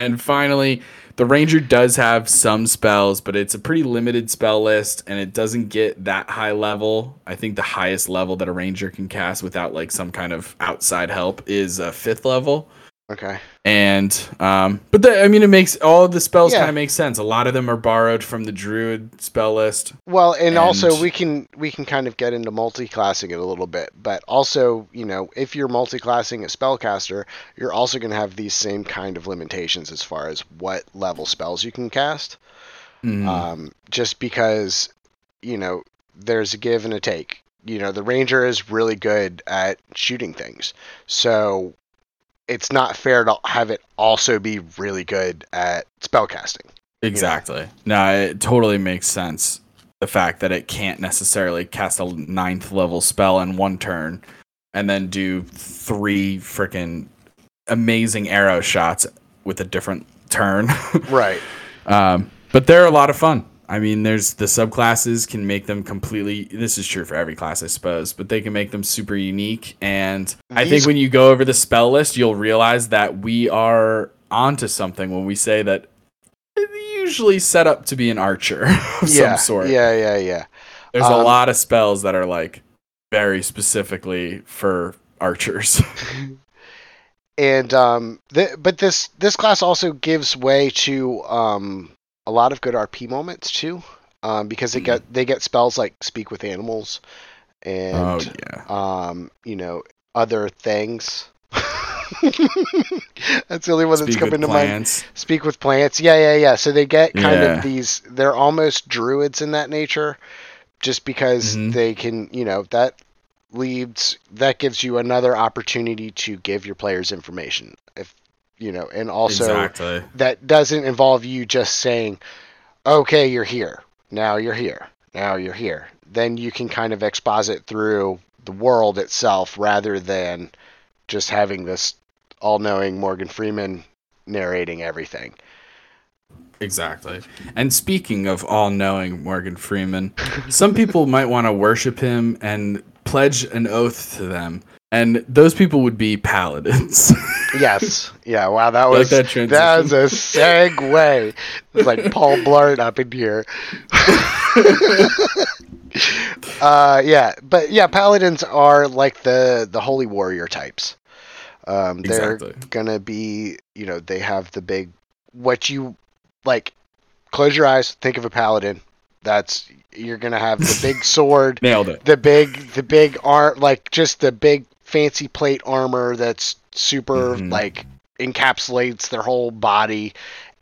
S3: And finally, the ranger does have some spells, but it's a pretty limited spell list and it doesn't get that high level. I think the highest level that a ranger can cast without like some kind of outside help is a fifth level.
S2: Okay.
S3: And um but the, I mean it makes all of the spells
S2: Yeah.
S3: kind of make sense. A lot of them are borrowed from the druid spell list.
S2: Well, and, also we can we can kind of get into multi-classing it a little bit, but also you know if you're multi-classing a spellcaster, you're also going to have these same kind of limitations as far as what level spells you can cast.
S3: Mhm.
S2: Um, just because you know there's a give and a take. You know the ranger is really good at shooting things, so it's not fair to have it also be really good at spellcasting.
S3: Exactly. No, it totally makes sense. The fact that it can't necessarily cast a ninth level spell in one turn and then do three freaking amazing arrow shots with a different turn.
S2: Right.
S3: um, but they're a lot of fun. I mean, there's the subclasses can make them completely. This is true for every class, I suppose, but they can make them super unique. And I think when you go over the spell list, you'll realize that we are onto something when we say that usually set up to be an archer of
S2: yeah.
S3: some sort.
S2: Yeah. Yeah. Yeah.
S3: There's a
S2: Um,
S3: lot of spells that are like very specifically for archers.
S2: and um, th- but this this class also gives way to um, a lot of good RP moments too, um, because they get they get spells like speak with animals, and
S3: oh yeah.
S2: um, you know other things. that's the only one that's
S3: Speak
S2: coming to mind. Speak with plants. Yeah, yeah, yeah. So they get kind
S3: Yeah.
S2: of these. They're almost druids in that nature, just because
S3: Mhm.
S2: they can. You know that leads that gives you another opportunity to give your players information. You know, and also
S3: exactly.
S2: that doesn't involve you just saying, "Okay, you're here. Now you're here. Now you're here." Then you can kind of exposit through the world itself rather than just having this all-knowing Morgan Freeman narrating everything.
S3: Exactly. And speaking of all knowing Morgan Freeman, some people might want to worship him and pledge an oath to them, and those people would be paladins.
S2: Yes. Yeah. Wow. That
S3: like
S2: was
S3: that
S2: that, was a segue. It's like Paul Blart up in here. uh, yeah, but yeah, paladins are like the the holy warrior types. Um, they're
S3: Exactly.
S2: gonna be, you know, they have the big what you like. Close your eyes. Think of a paladin. That's you're gonna have the big sword
S3: Nailed it.
S2: the big the big arm like just the big fancy plate armor that's super
S3: Mhm.
S2: like encapsulates their whole body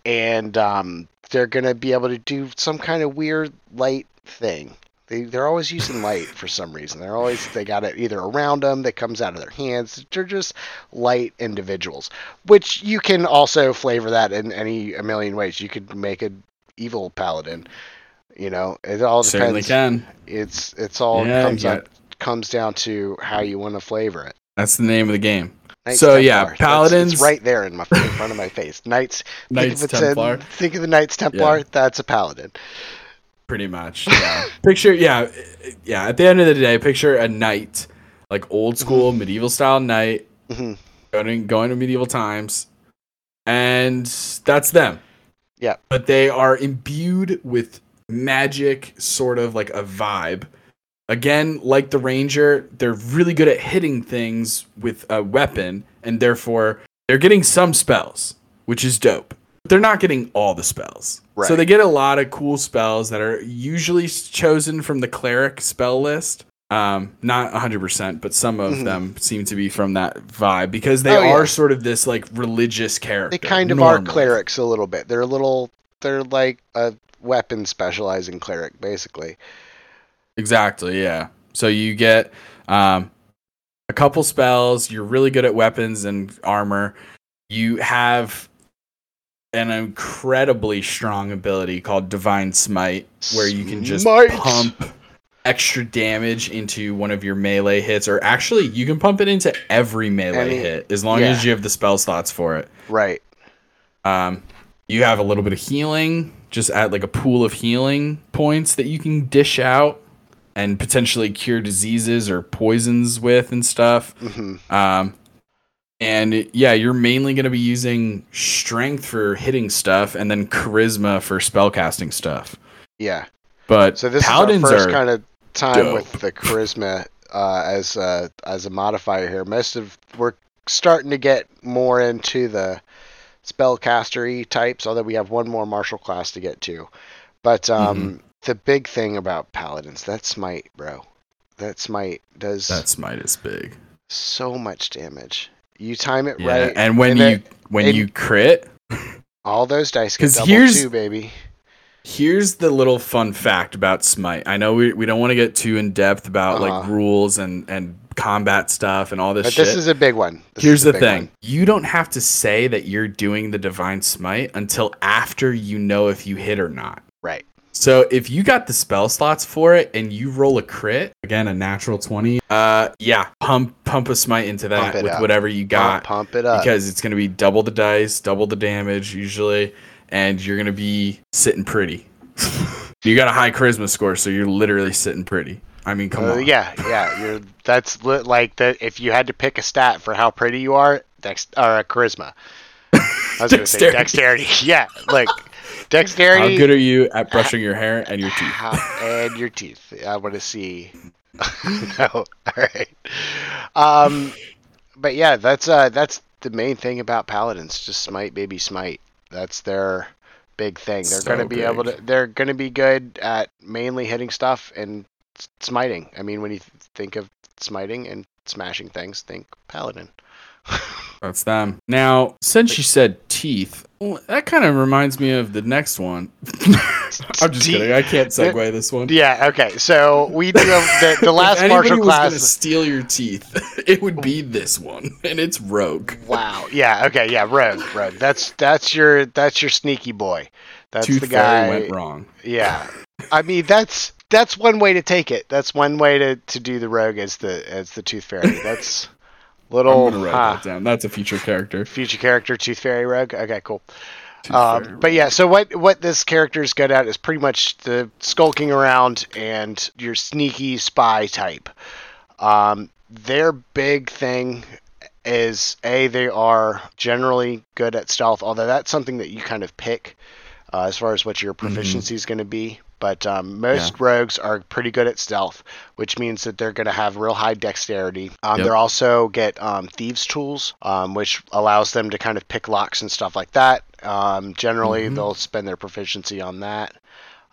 S2: and um they're gonna be able to do some kind of weird light thing. They, they're always using light for some reason. They're always they got it either around them that comes out of their hands. They're just light individuals which you can also flavor that in any a million ways. You could make an evil paladin you know? It all
S3: Certainly
S2: depends.
S3: can.
S2: it's it's all
S3: Yeah,
S2: comes up comes down to how you want to flavor it.
S3: That's the name of the game.
S2: Knights
S3: So, yeah,
S2: Templar. That's-
S3: Paladins-
S2: it's right there in my in front of my face. Knights.
S3: Knights
S2: think of,
S3: Templar.
S2: In, think of the Knights Templar.
S3: Yeah.
S2: That's a paladin.
S3: Pretty much. Yeah. picture, yeah, yeah. At the end of the day, picture a knight, like old school medieval style knight,
S2: hmm
S3: going going to medieval times, and that's them.
S2: Yeah.
S3: But they are imbued with magic, sort of like a vibe. Again, like the ranger, they're really good at hitting things with a weapon, and therefore they're getting some spells, which is dope. But they're not getting all the spells. So they get a lot of cool spells that are usually chosen from the cleric spell list. Um, not 100%, but some of
S2: Mhm.
S3: them seem to be from that vibe because they
S2: Oh, yeah.
S3: are sort of this like religious character.
S2: They kind of are clerics a little bit. They're a little. They're like a weapon specializing cleric, basically.
S3: Exactly, yeah. So you get um, a couple spells. You're really good at weapons and armor. You have an incredibly strong ability called Divine Smite, where you can just
S2: Smite!
S3: pump extra damage into one of your melee hits, or actually, you can pump it into every melee
S2: Any-
S3: hit as long
S2: yeah.
S3: as you have the spell slots for it.
S2: Right.
S3: Um, you have a little bit of healing, just add like a pool of healing points that you can dish out and potentially cure diseases or poisons with and stuff.
S2: hmm
S3: Um, and yeah, you're mainly going to be using strength for hitting stuff and then charisma for spellcasting stuff.
S2: Yeah.
S3: But
S2: So this
S3: paladins
S2: is our first kind of time
S3: dope.
S2: with the charisma uh, as a, as a modifier here. Most of we're starting to get more into the spellcastery types, although we have one more martial class to get to. But um,
S3: Mm-hmm.
S2: The big thing about paladins, that smite, bro, that smite does
S3: that smite is big.
S2: so much damage. You time it
S3: Yeah,
S2: right,
S3: and when you
S2: it-
S3: when
S2: and-
S3: you crit,
S2: all those dice get
S3: 'Cause
S2: double
S3: here's-
S2: too, baby.
S3: Here's the little fun fact about Smite. I know we, we don't want to get too in depth about like
S2: Uh-huh.
S3: rules and, and combat stuff and all this
S2: But
S3: shit.
S2: this is a big one. This
S3: Here's
S2: is a
S3: the
S2: big
S3: thing.
S2: one.
S3: You don't have to say that you're doing the divine smite until after you know if you hit or not.
S2: Right.
S3: So if you got the spell slots for it and you roll a crit, again a natural 20, uh yeah, pump pump a smite into that with
S2: up.
S3: whatever you got
S2: Pump, pump it up.
S3: because it's going to be double the dice, double the damage usually, and you're going to be sitting pretty. you got a high charisma score, so you're literally sitting pretty. I mean, come
S2: Uh,
S3: on.
S2: yeah, yeah. You're that's li- like the if you had to pick a stat for how pretty you are, dex or uh, charisma. I was gonna say
S3: Dexterity.
S2: dexterity. Yeah, like
S3: How good are you at brushing your hair and your teeth?
S2: And your teeth. I want to see. no, all right. Um, but yeah, that's uh, that's the main thing about paladins. Just smite, baby, smite. That's their big thing. They're
S3: So
S2: gonna be able to. They're gonna be good at mainly hitting stuff and smiting. I mean, when you th- think of smiting and smashing things, think paladin.
S3: That's them. Now, since you said teeth, well, that kind of reminds me of the next one. I'm just kidding. I can't segue this one.
S2: Yeah. Okay. So we do have the, the last
S3: if
S2: martial
S3: was gonna steal your teeth, it would be this one, and it's rogue.
S2: Wow. Yeah. Okay. Yeah. Rogue. Rogue. That's that's your that's your sneaky boy. That's
S3: Tooth
S2: the
S3: fairy
S2: guy.
S3: went wrong.
S2: Yeah. I mean that's that's one way to take it. That's one way to, to do the rogue as the as the tooth fairy. That's little
S3: I'm gonna write
S2: huh,
S3: that down. That's a future character.
S2: future character tooth fairy rogue. Okay. Cool. Um, but yeah, so what what this character is good at is pretty much the skulking around and your sneaky spy type. Um, their big thing is a they are generally good at stealth, although that's something that you kind of pick uh, as far as what your proficiency is going to be. But um, most rogues are pretty good at stealth, which means that they're going to have real high dexterity. Um,
S3: Yep.
S2: They're also get um, thieves' tools, um, which allows them to kind of pick locks and stuff like that. Um, generally,
S3: Mhm.
S2: they'll spend their proficiency on that.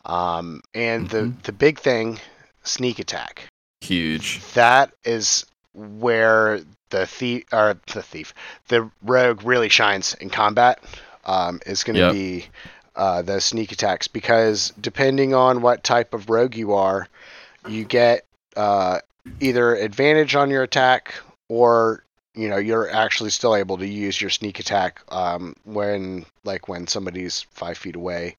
S2: Um, and
S3: Mhm.
S2: the the big thing, sneak attack.
S3: Huge.
S2: That is where the thief or the thief, the rogue really shines in combat. Um, is going to
S3: Yep.
S2: be uh, the sneak attacks because depending on what type of rogue you are, you get uh, either advantage on your attack or you know you're actually still able to use your sneak attack um, when like when somebody's five feet away.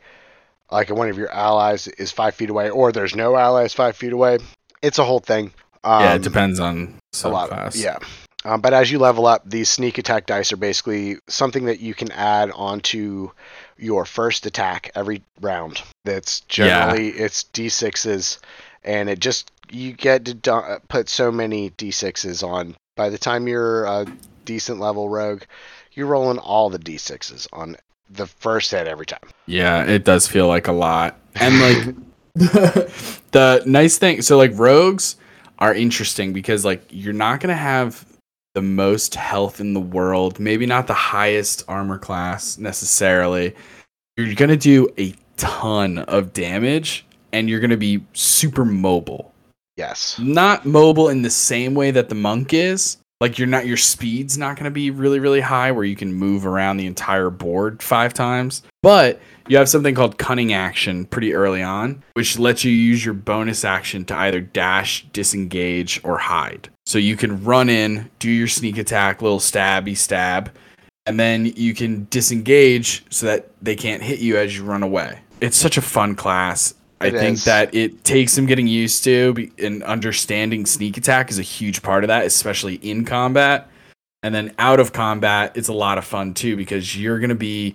S2: Like one of your allies is five feet away or there's no allies five feet away it's a whole thing. Um,
S3: yeah, it depends on
S2: a lot
S3: subclass.
S2: yeah. Um, but as you level up these sneak attack dice are basically something that you can add onto your first attack every round that's
S3: Yeah.
S2: generally it's d6s and it just you get to do- uh, put so many d6s on by the time you're a decent level rogue you're rolling all the d6s on the first hit every time
S3: Yeah, it does feel like a lot. And like the nice thing, so like rogues are interesting because like you're not going to have the most health in the world, maybe not the highest armor class necessarily. You're going to do a ton of damage and you're going to be super mobile.
S2: yes
S3: Not mobile in the same way that the monk is. Like you're not your speed's not going to be really really high where you can move around the entire board 5 times. But you have something called cunning action pretty early on, which lets you use your bonus action to either dash, disengage, or hide. So you can run in, do your sneak attack, little stabby stab, and then you can disengage so that they can't hit you as you run away. It's such a fun class. I
S2: It
S3: think
S2: is.
S3: that it takes some getting used to, and understanding sneak attack is a huge part of that, especially in combat. And then out of combat, it's a lot of fun too because you're going to be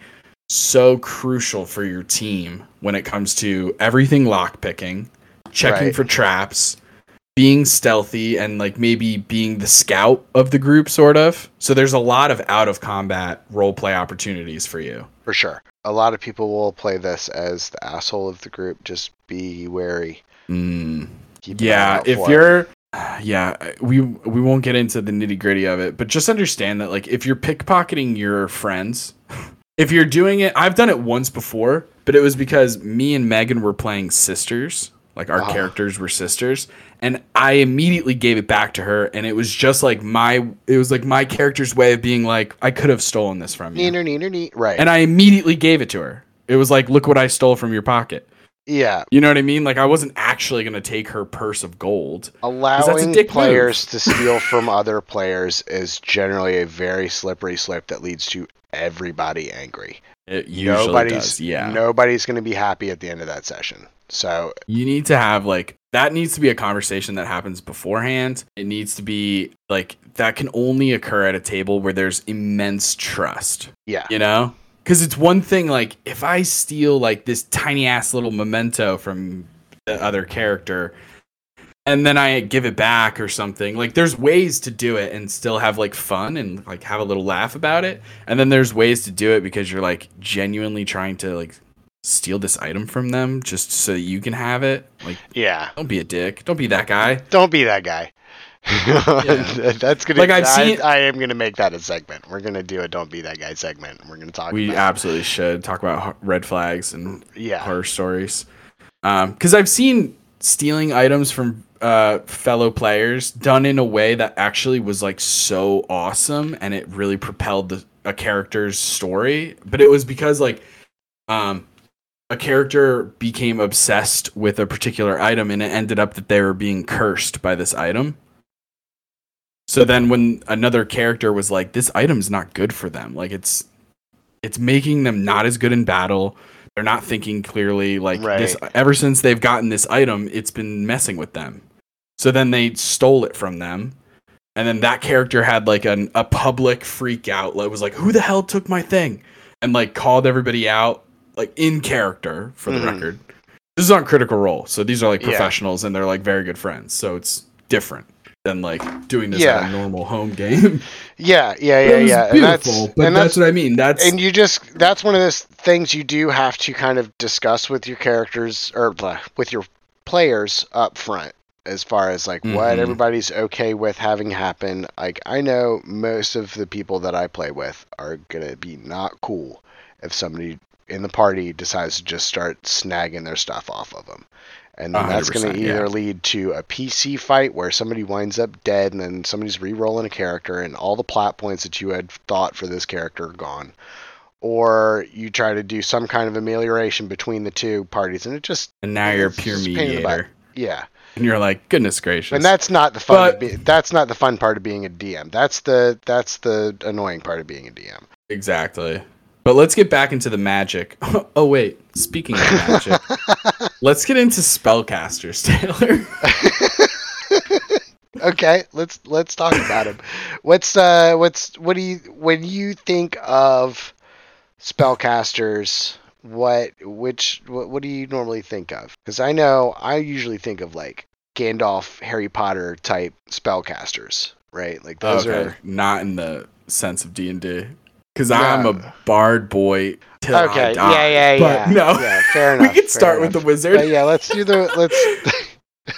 S3: so crucial for your team when it comes to everything lockpicking, checking
S2: Right.
S3: for traps, being stealthy, and like maybe being the scout of the group, sort of. So there's a lot of out of combat role play opportunities for you.
S2: for sure a lot of people will play this as the asshole of the group. Just be wary.
S3: Mm.
S2: Keep an eye
S3: Yeah, if you're yeah, we we won't get into the nitty-gritty of it, but just understand that like if you're pickpocketing your friends, if you're doing it, I've done it once before, but it was because me and Megan were playing sisters, like our characters were sisters, and I immediately gave it back to her and it was just like my it was like my character's way of being like I could have stolen this from you.
S2: neener neener nee right
S3: And I immediately gave it to her. It was like look what I stole from your pocket.
S2: yeah
S3: You know what I mean? Like I wasn't actually going to take her purse of gold.
S2: allowing players to steal from other players is generally a very slippery slope that leads to everybody angry
S3: It usually
S2: nobody's
S3: does. Yeah.
S2: nobody's going to be happy at the end of that session so
S3: You need to have like that needs to be a conversation that happens beforehand. It needs to be like that can only occur at a table where there's immense trust.
S2: yeah
S3: You know? Cuz it's one thing like if I steal like this tiny ass little memento from the other character and then I give it back or something. Like there's ways to do it and still have like fun and like have a little laugh about it. And then there's ways to do it because you're like genuinely trying to like steal this item from them just so you can have it. Like
S2: yeah
S3: don't be a dick. Don't be that guy.
S2: don't be that guy that's gonna
S3: Like, I've
S2: I,
S3: seen-
S2: I am gonna make that a segment we're gonna do a don't be that guy segment we're gonna talk
S3: We absolutely should talk about red flags and
S2: yeah
S3: horror stories. Um, because I've seen stealing items from uh fellow players done in a way that actually was like so awesome and it really propelled the a character's story. But it was because like um a character became obsessed with a particular item and it ended up that they were being cursed by this item. So then when another character was like, this item's not good for them, like it's it's making them not as good in battle. They're not thinking clearly. Like this ever since they've gotten this item, it's been messing with them. So then they stole it from them. And then that character had like an, a public freak out. Like was like, who the hell took my thing? And like called everybody out, like in character for the
S2: Mhm.
S3: record. This is on Critical Role. So these are like
S2: Yeah.
S3: professionals and they're like very good friends. So it's different. than like doing this
S2: Yeah.
S3: a normal home game.
S2: Yeah, yeah, yeah, yeah. And
S3: beautiful,
S2: that's
S3: but
S2: and
S3: that's,
S2: that's
S3: what I mean. That's
S2: and you just that's one of those things you do have to kind of discuss with your characters or blah, with your players up front as far as like what
S3: Mhm.
S2: everybody's okay with having happen like i know most of the people that i play with are gonna be not cool if somebody in the party decides to just start snagging their stuff off of them and then that's going to
S3: percent, yeah.
S2: either lead to a pc fight where somebody winds up dead and then somebody's re-rolling a character and all the plot points that you had thought for this character are gone or you try to do some kind of amelioration between the two parties and it just
S3: and now you're a pure
S2: just a pain in the butt.
S3: mediator,
S2: yeah
S3: and you're like, goodness gracious.
S2: and that's not the fun
S3: But-
S2: be- that's not the fun part of being a dm that's the that's the annoying part of being a dm
S3: exactly. But let's get back into the magic. oh wait, speaking of magic, let's get into spellcasters, Taylor.
S2: okay let's let's talk about him what's uh what's what do you when you think of spellcasters what which what, what do you normally think of? Because i know i usually think of like gandalf harry potter type spellcasters right? Like those
S3: okay,
S2: are
S3: not in the sense of D and D, because I'm a bard boy till I
S2: okay
S3: die.
S2: yeah yeah
S3: But
S2: yeah
S3: no,
S2: yeah fair
S3: we
S2: enough
S3: can
S2: fair
S3: start with the wizard.
S2: But yeah let's do the let's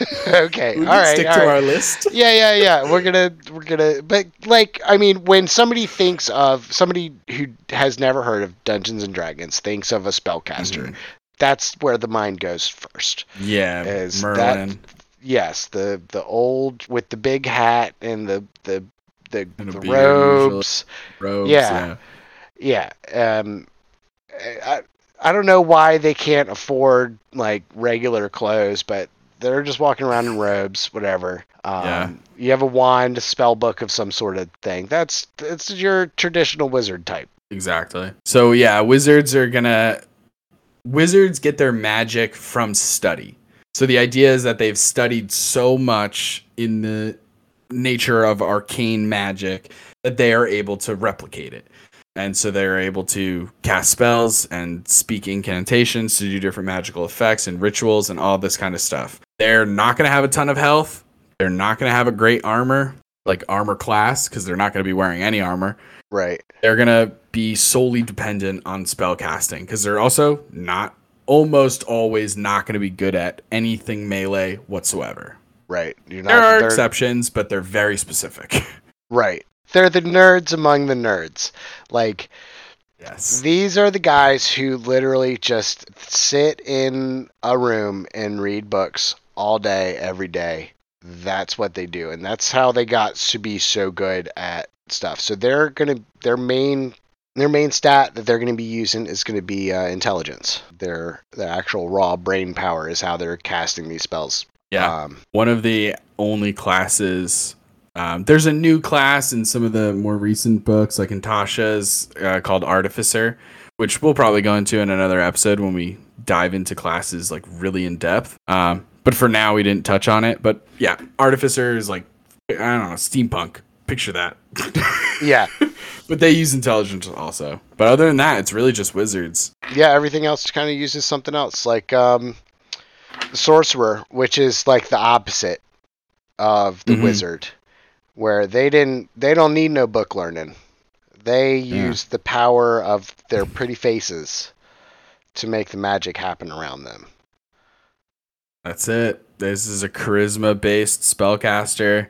S2: okay
S3: we
S2: all right
S3: stick
S2: all
S3: to
S2: right.
S3: our list.
S2: yeah yeah yeah we're gonna we're gonna but like i mean when somebody thinks of somebody who has never heard of dungeons and dragons thinks of a spellcaster
S3: Mhm.
S2: that's where the mind goes first
S3: Yeah,
S2: Is that-
S3: Merlin.
S2: yes the the old with the big hat and the the the, the robes
S3: robes.
S2: yeah.
S3: Yeah.
S2: yeah um I, I don't know why they can't afford like regular clothes but they're just walking around in robes whatever um,
S3: Yeah.
S2: you have a wand a spell book of some sort of thing that's it's your traditional wizard type
S3: Exactly. So yeah, wizards are gonna wizards get their magic from study. So the idea is that they've studied so much in the nature of arcane magic that they are able to replicate it. And so they're able to cast spells and speak incantations to do different magical effects and rituals and all this kind of stuff. They're not going to have a ton of health. They're not going to have a great armor, like armor class, because they're not going to be wearing any armor
S2: right
S3: they're gonna be solely dependent on spell casting because they're also not almost always not gonna be good at anything melee whatsoever.
S2: Right you're not
S3: There are
S2: they're-
S3: exceptions, but they're very specific.
S2: right they're the nerds among the nerds like
S3: yes.
S2: These are the guys who literally just sit in a room and read books all day, every day. That's what they do, and that's how they got to be so good at stuff. So they're gonna their main their main stat that they're gonna be using is gonna be uh, intelligence. Their their actual raw brain power is how they're casting these spells.
S3: Yeah.
S2: Um,
S3: One of the only classes. Um, there's a new class in some of the more recent books, like in Tasha's, uh, called Artificer, which we'll probably go into in another episode when we dive into classes like really in depth. Um, but for now, we didn't touch on it. But yeah, Artificer is like I don't know, steampunk. Picture that.
S2: yeah,
S3: but they use intelligence also. But other than that, it's really just wizards.
S2: yeah. Everything else kind of uses something else, like um, sorcerer, which is like the opposite of the
S3: Mhm.
S2: wizard, where they didn't they don't need no book learning. They
S3: Yeah.
S2: use the power of their pretty faces to make the magic happen around them.
S3: That's it. This is a charisma based spellcaster,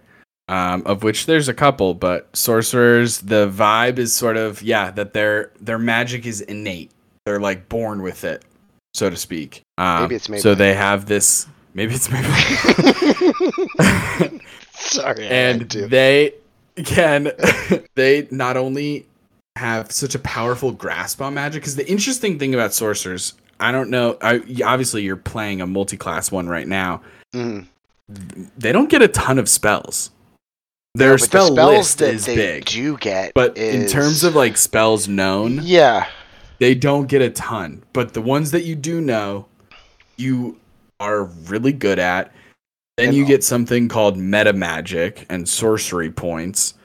S3: um, of which there's a couple, but sorcerers, the vibe is sort of yeah, that their their magic is innate. They're like born with it, so to speak. Um,
S2: Maybe it's
S3: So they have this. Maybe it's maybe.
S2: Sorry,
S3: and they can they not only have such a powerful grasp on magic because the interesting thing about sorcerers i don't know I, obviously you're playing a multi-class one right now
S2: Mhm.
S3: they don't get a ton of spells their
S2: No, but the
S3: spell
S2: spells
S3: list
S2: that
S3: is
S2: they
S3: big
S2: do get,
S3: but in terms of like spells known
S2: yeah,
S3: they don't get a ton but the ones that you do know you are really good at. Then you get something called meta magic and sorcery points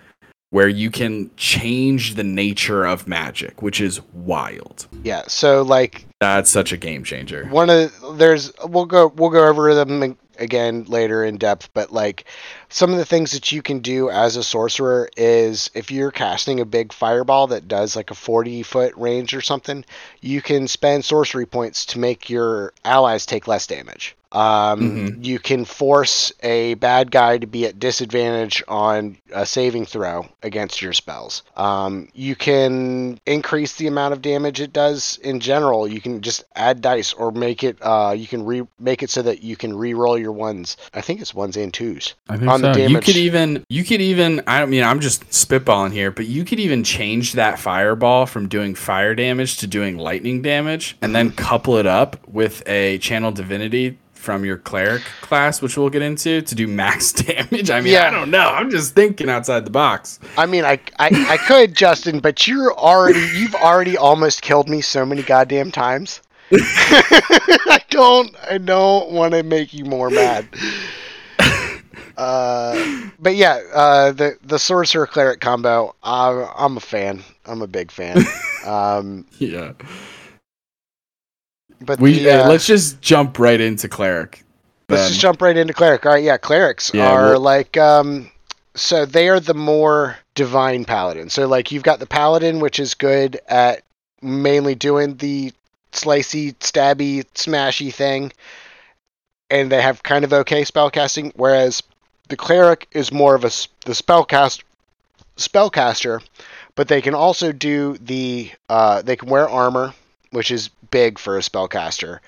S3: where you can change the nature of magic which is wild.
S2: Yeah. So like
S3: that's such a game changer.
S2: one of there's we'll go we'll go over them again later in depth but like some of the things that you can do as a sorcerer is if you're casting a big fireball that does like a 40 foot range or something, you can spend sorcery points to make your allies take less damage. Um,
S3: Mhm.
S2: You can force a bad guy to be at disadvantage on a saving throw against your spells. Um, you can increase the amount of damage it does in general. You can just add dice or make it. Uh, you can re make it so that you can re-roll your ones. I think it's ones and twos. On the
S3: so. You could even you could even I mean I'm just spitballing here, but you could even change that fireball from doing fire damage to doing lightning damage, and then couple it up with a channel divinity from your cleric class, which we'll get into, to do max damage. I mean,
S2: Yeah.
S3: I don't know. I'm just thinking outside the box.
S2: I mean, I, I, I could, Justin, but you're already, you've already almost killed me so many goddamn times. I don't, I don't want to make you more mad. Uh, but yeah, uh, the the sorcerer cleric combo, uh, I'm a fan. I'm a big fan. Um,
S3: Yeah.
S2: But
S3: We
S2: the,
S3: uh,
S2: uh,
S3: let's just jump right into cleric.
S2: Let's just jump right into cleric. All right, yeah, clerics
S3: Yeah,
S2: are
S3: well-
S2: like um so they are the more divine paladin. So like you've got the paladin which is good at mainly doing the slicey, stabby, smashy thing and they have kind of okay spellcasting whereas the cleric is more of a the spellcast spellcaster, but they can also do the uh they can wear armor, which is big for a spellcaster.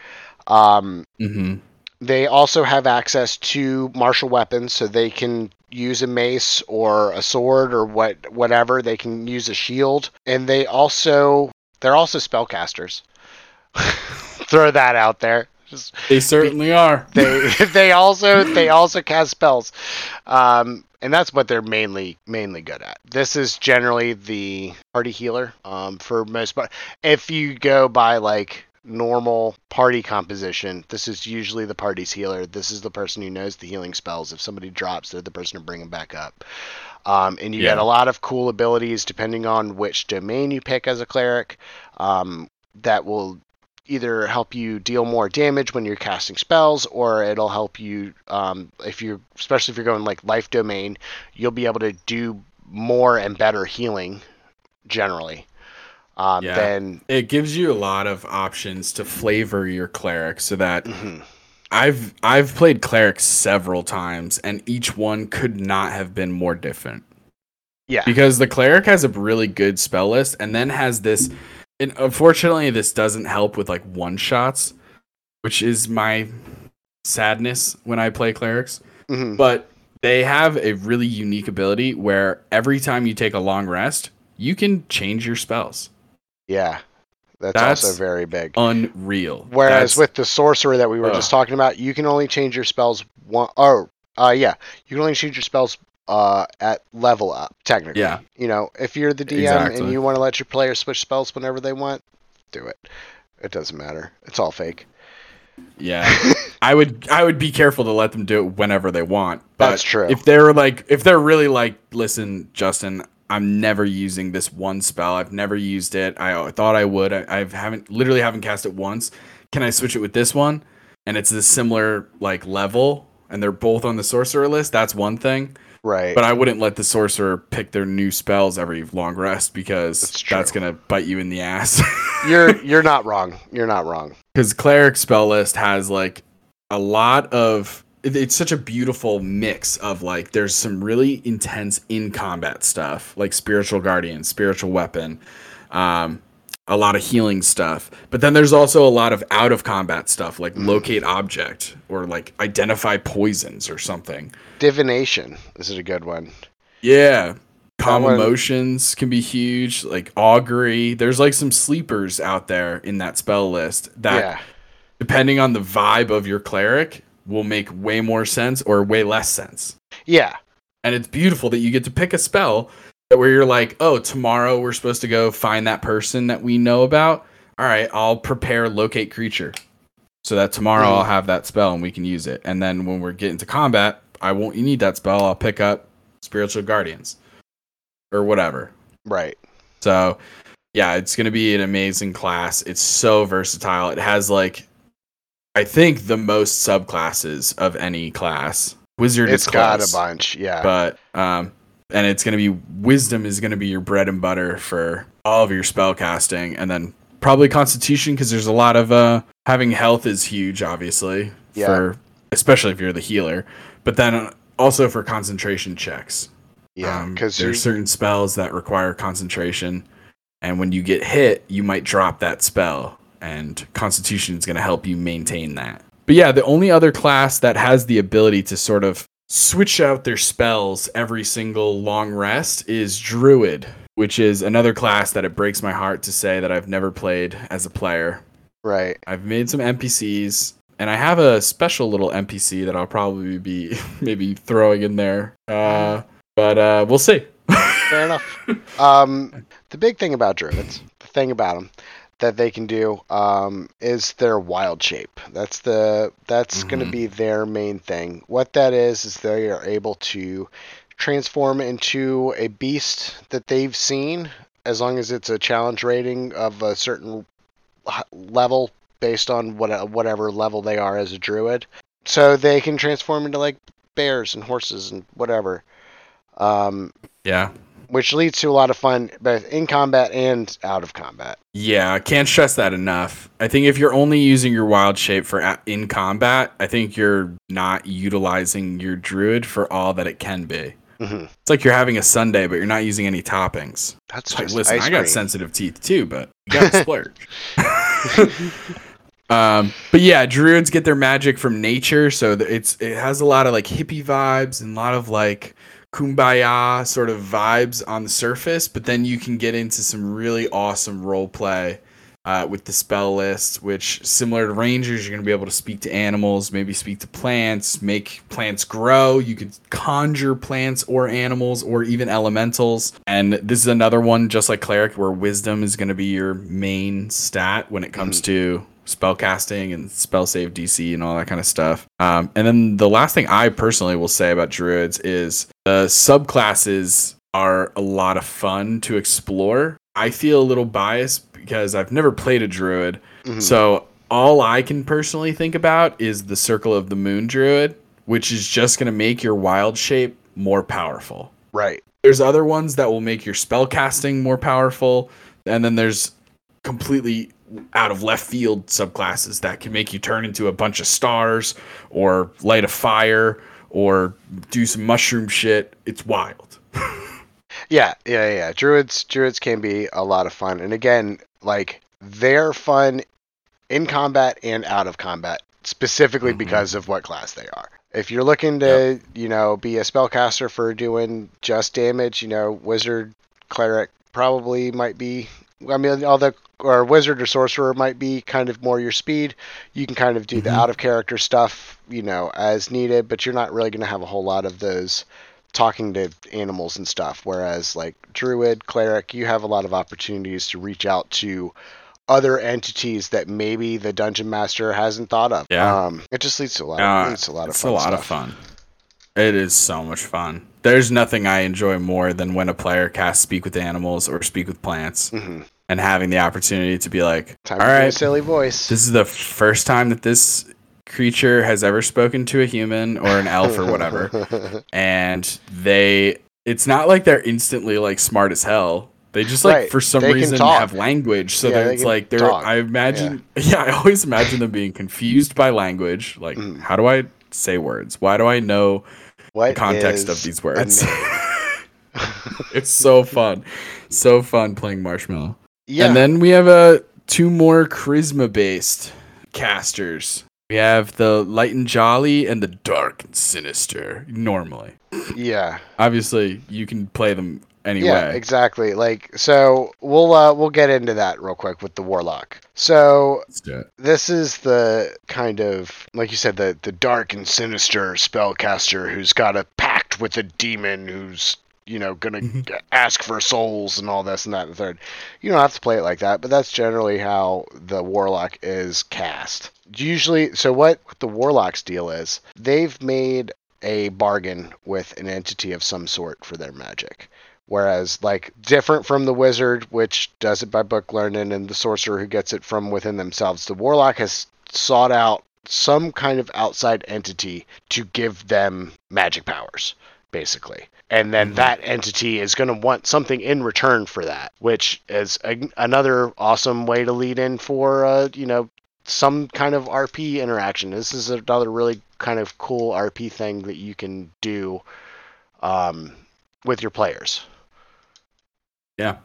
S2: Um
S3: Mhm.
S2: they also have access to martial weapons, so they can use a mace or a sword or what whatever. They can use a shield, and they also they're also spellcasters. Throw that out there. Just,
S3: They certainly are.
S2: they they also they also cast spells, um, and that's what they're mainly mainly good at. This is generally the party healer um, for most part. If you go by like normal party composition, this is usually the party's healer. This is the person who knows the healing spells. If somebody drops, they're the person to bring them back up. Um, and you get a lot of cool abilities depending on which domain you pick as a cleric. Um, that will either help you deal more damage when you're casting spells, or it'll help you um, if you're, especially if you're going like life domain, you'll be able to do more and better healing generally. Um,
S3: Yeah.
S2: Then
S3: It gives you a lot of options to flavor your cleric so that
S2: mhm,
S3: I've I've played cleric several times and each one could not have been more different.
S2: yeah,
S3: Because the cleric has a really good spell list and then has this and unfortunately this doesn't help with like one shots, which is my sadness when I play clerics.
S2: mhm,
S3: But they have a really unique ability where every time you take a long rest, you can change your spells.
S2: yeah. That's,
S3: That's-
S2: also very big.
S3: Unreal.
S2: Whereas
S3: That's-
S2: with the sorcerer that we were just talking about, you can only change your spells one. Oh, uh, yeah, you can only change your spells uh at level up. Technically,
S3: Yeah.
S2: You know, if you're the DM
S3: Exactly.
S2: and you want to let your players switch spells whenever they want, do it. It doesn't matter. It's all fake.
S3: Yeah, I would I would be careful to let them do it whenever they want. But
S2: That's true.
S3: If they're like if they're really like, listen, Justin, I'm never using this one spell. I've never used it. I thought I would. I, I haven't literally haven't cast it once. Can I switch it with this one? And it's a similar like level, and they're both on the sorcerer list. That's one thing.
S2: Right.
S3: But I wouldn't let the sorcerer pick their new spells every long rest because
S2: That's
S3: that's gonna bite you in the ass.
S2: you're you're not wrong. You're not wrong.
S3: because cleric spell list has like a lot of it's such a beautiful mix of like there's some really intense in combat stuff like spiritual guardian spiritual weapon um a lot of healing stuff but then there's also a lot of out of combat stuff like mm. locate object or like identify poisons or something
S2: Divination. Is a good one.
S3: yeah calm
S2: one-
S3: emotions can be huge like augury there's like some sleepers out there in that spell list that
S2: yeah.
S3: depending on the vibe of your cleric, will make way more sense or way less sense.
S2: Yeah.
S3: And it's beautiful that you get to pick a spell where you're like, oh, tomorrow we're supposed to go find that person that we know about. All right, I'll prepare locate creature so that tomorrow
S2: Mm.
S3: I'll have that spell and we can use it. And then when we're getting to combat, I won't you need that spell. I'll pick up spiritual guardians or whatever.
S2: Right.
S3: So, yeah, it's going to be an amazing class. It's so versatile. It has like I think the most subclasses of any class, Wizard
S2: It's
S3: is
S2: got a bunch. Yeah.
S3: but um, and it's gonna be wisdom is gonna be your bread and butter for all of your spell casting, and then probably Constitution because there's a lot of uh having health is huge, obviously
S2: Yeah.
S3: for especially if you're the healer, but then also for concentration checks.
S2: yeah.
S3: Um,
S2: Because
S3: there's certain spells that require concentration, and when you get hit, you might drop that spell, and Constitution is going to help you maintain that. But yeah, the only other class that has the ability to sort of switch out their spells every single long rest is Druid, which is another class that it breaks my heart to say that I've never played as a player.
S2: right.
S3: I've made some NPCs, and I have a special little NPC that I'll probably be maybe throwing in there. Uh, but uh, we'll see.
S2: Fair enough. Um, the big thing about druids, the thing about them that they can do, um, is their wild shape. That's the that's going
S3: Mhm.
S2: to be their main thing. What that is is they are able to transform into a beast that they've seen, as long as it's a challenge rating of a certain level based on what whatever level they are as a druid. So they can transform into like bears and horses and whatever. Um,
S3: Yeah.
S2: Which leads to a lot of fun both in combat and out of combat.
S3: Yeah, I can't stress that enough. I think if you're only using your wild shape for a- in combat, I think you're not utilizing your druid for all that it can be.
S2: hmm
S3: It's like you're having a sundae, but you're not using any toppings.
S2: That's
S3: like, listen, I got
S2: cream.
S3: sensitive teeth too, but you got to splurge. um, but yeah, druids get their magic from nature, so it's it has a lot of like hippie vibes and a lot of like kumbaya sort of vibes on the surface. But then you can get into some really awesome role play uh, with the spell list, which similar to rangers, you're gonna be able to speak to animals, maybe speak to plants, make plants grow. You could conjure plants or animals or even elementals. And this is another one, just like cleric, where wisdom is gonna be your main stat when it comes to spell casting and spell save DC and all that kind of stuff. Um, and then the last thing I personally will say about druids is the subclasses are a lot of fun to explore. I feel a little biased because I've never played a druid.
S2: Mhm.
S3: So all I can personally think about is the Circle of the Moon druid, which is just going to make your wild shape more powerful.
S2: Right.
S3: There's other ones that will make your spell casting more powerful, and then there's completely out of left field subclasses that can make you turn into a bunch of stars or light a fire or do some mushroom shit. It's wild.
S2: Yeah, yeah, yeah. Druids druids can be a lot of fun. And again, like they're fun in combat and out of combat, specifically
S3: Mhm.
S2: because of what class they are. If you're looking to, you know, be a spellcaster for doing just damage, you know, wizard, cleric probably might be I mean all the or wizard or sorcerer might be kind of more your speed. You can kind of do the
S3: Mhm.
S2: out of character stuff, you know, as needed, but you're not really going to have a whole lot of those talking to animals and stuff. Whereas like druid, cleric, you have a lot of opportunities to reach out to other entities that maybe the dungeon master hasn't thought of.
S3: Yeah.
S2: Um, it just leads to a lot.
S3: Uh,
S2: Of, to a lot of
S3: it's
S2: fun.
S3: a lot
S2: stuff.
S3: of fun. It is so much fun. There's nothing I enjoy more than when a player casts speak with animals or speak with plants
S2: hmm
S3: and having the opportunity to be like,
S2: Time
S3: all
S2: a silly voice.
S3: this is the first time that this creature has ever spoken to a human or an elf or whatever. and they, it's not like they're instantly like smart as hell. They just like
S2: Right.
S3: for some
S2: They
S3: reason have language. So
S2: Yeah,
S3: that
S2: they
S3: it's like they're.
S2: talk.
S3: I imagine. Yeah. I always imagine them being confused by language. Like,
S2: Mm.
S3: how do I say words? Why do I know
S2: what
S3: the context of these words? it's so fun, so fun playing Marshmallow.
S2: Yeah.
S3: And then we have uh, two more charisma based casters. We have the light and jolly and the dark and sinister. Normally,
S2: yeah.
S3: obviously, you can play them anyway.
S2: Yeah, exactly. Like so we'll uh we'll get into that real quick with the warlock. So
S3: Let's do it.
S2: this is the kind of like you said the the dark and sinister spellcaster who's got a pact with a demon who's you know gonna
S3: Mhm.
S2: ask for souls and all this and that and the third. You don't have to play it like that, but that's generally how the warlock is cast. Usually, so what the warlock's deal is, they've made a bargain with an entity of some sort for their magic. Whereas, like, different from the wizard, which does it by book learning, and the sorcerer who gets it from within themselves, the warlock has sought out some kind of outside entity to give them magic powers, basically. And then
S3: Mhm.
S2: that entity is going to want something in return for that, which is a, another awesome way to lead in for, uh, you know, some kind of RP interaction. This is another really kind of cool RP thing that you can do um, with your players.
S3: Yeah,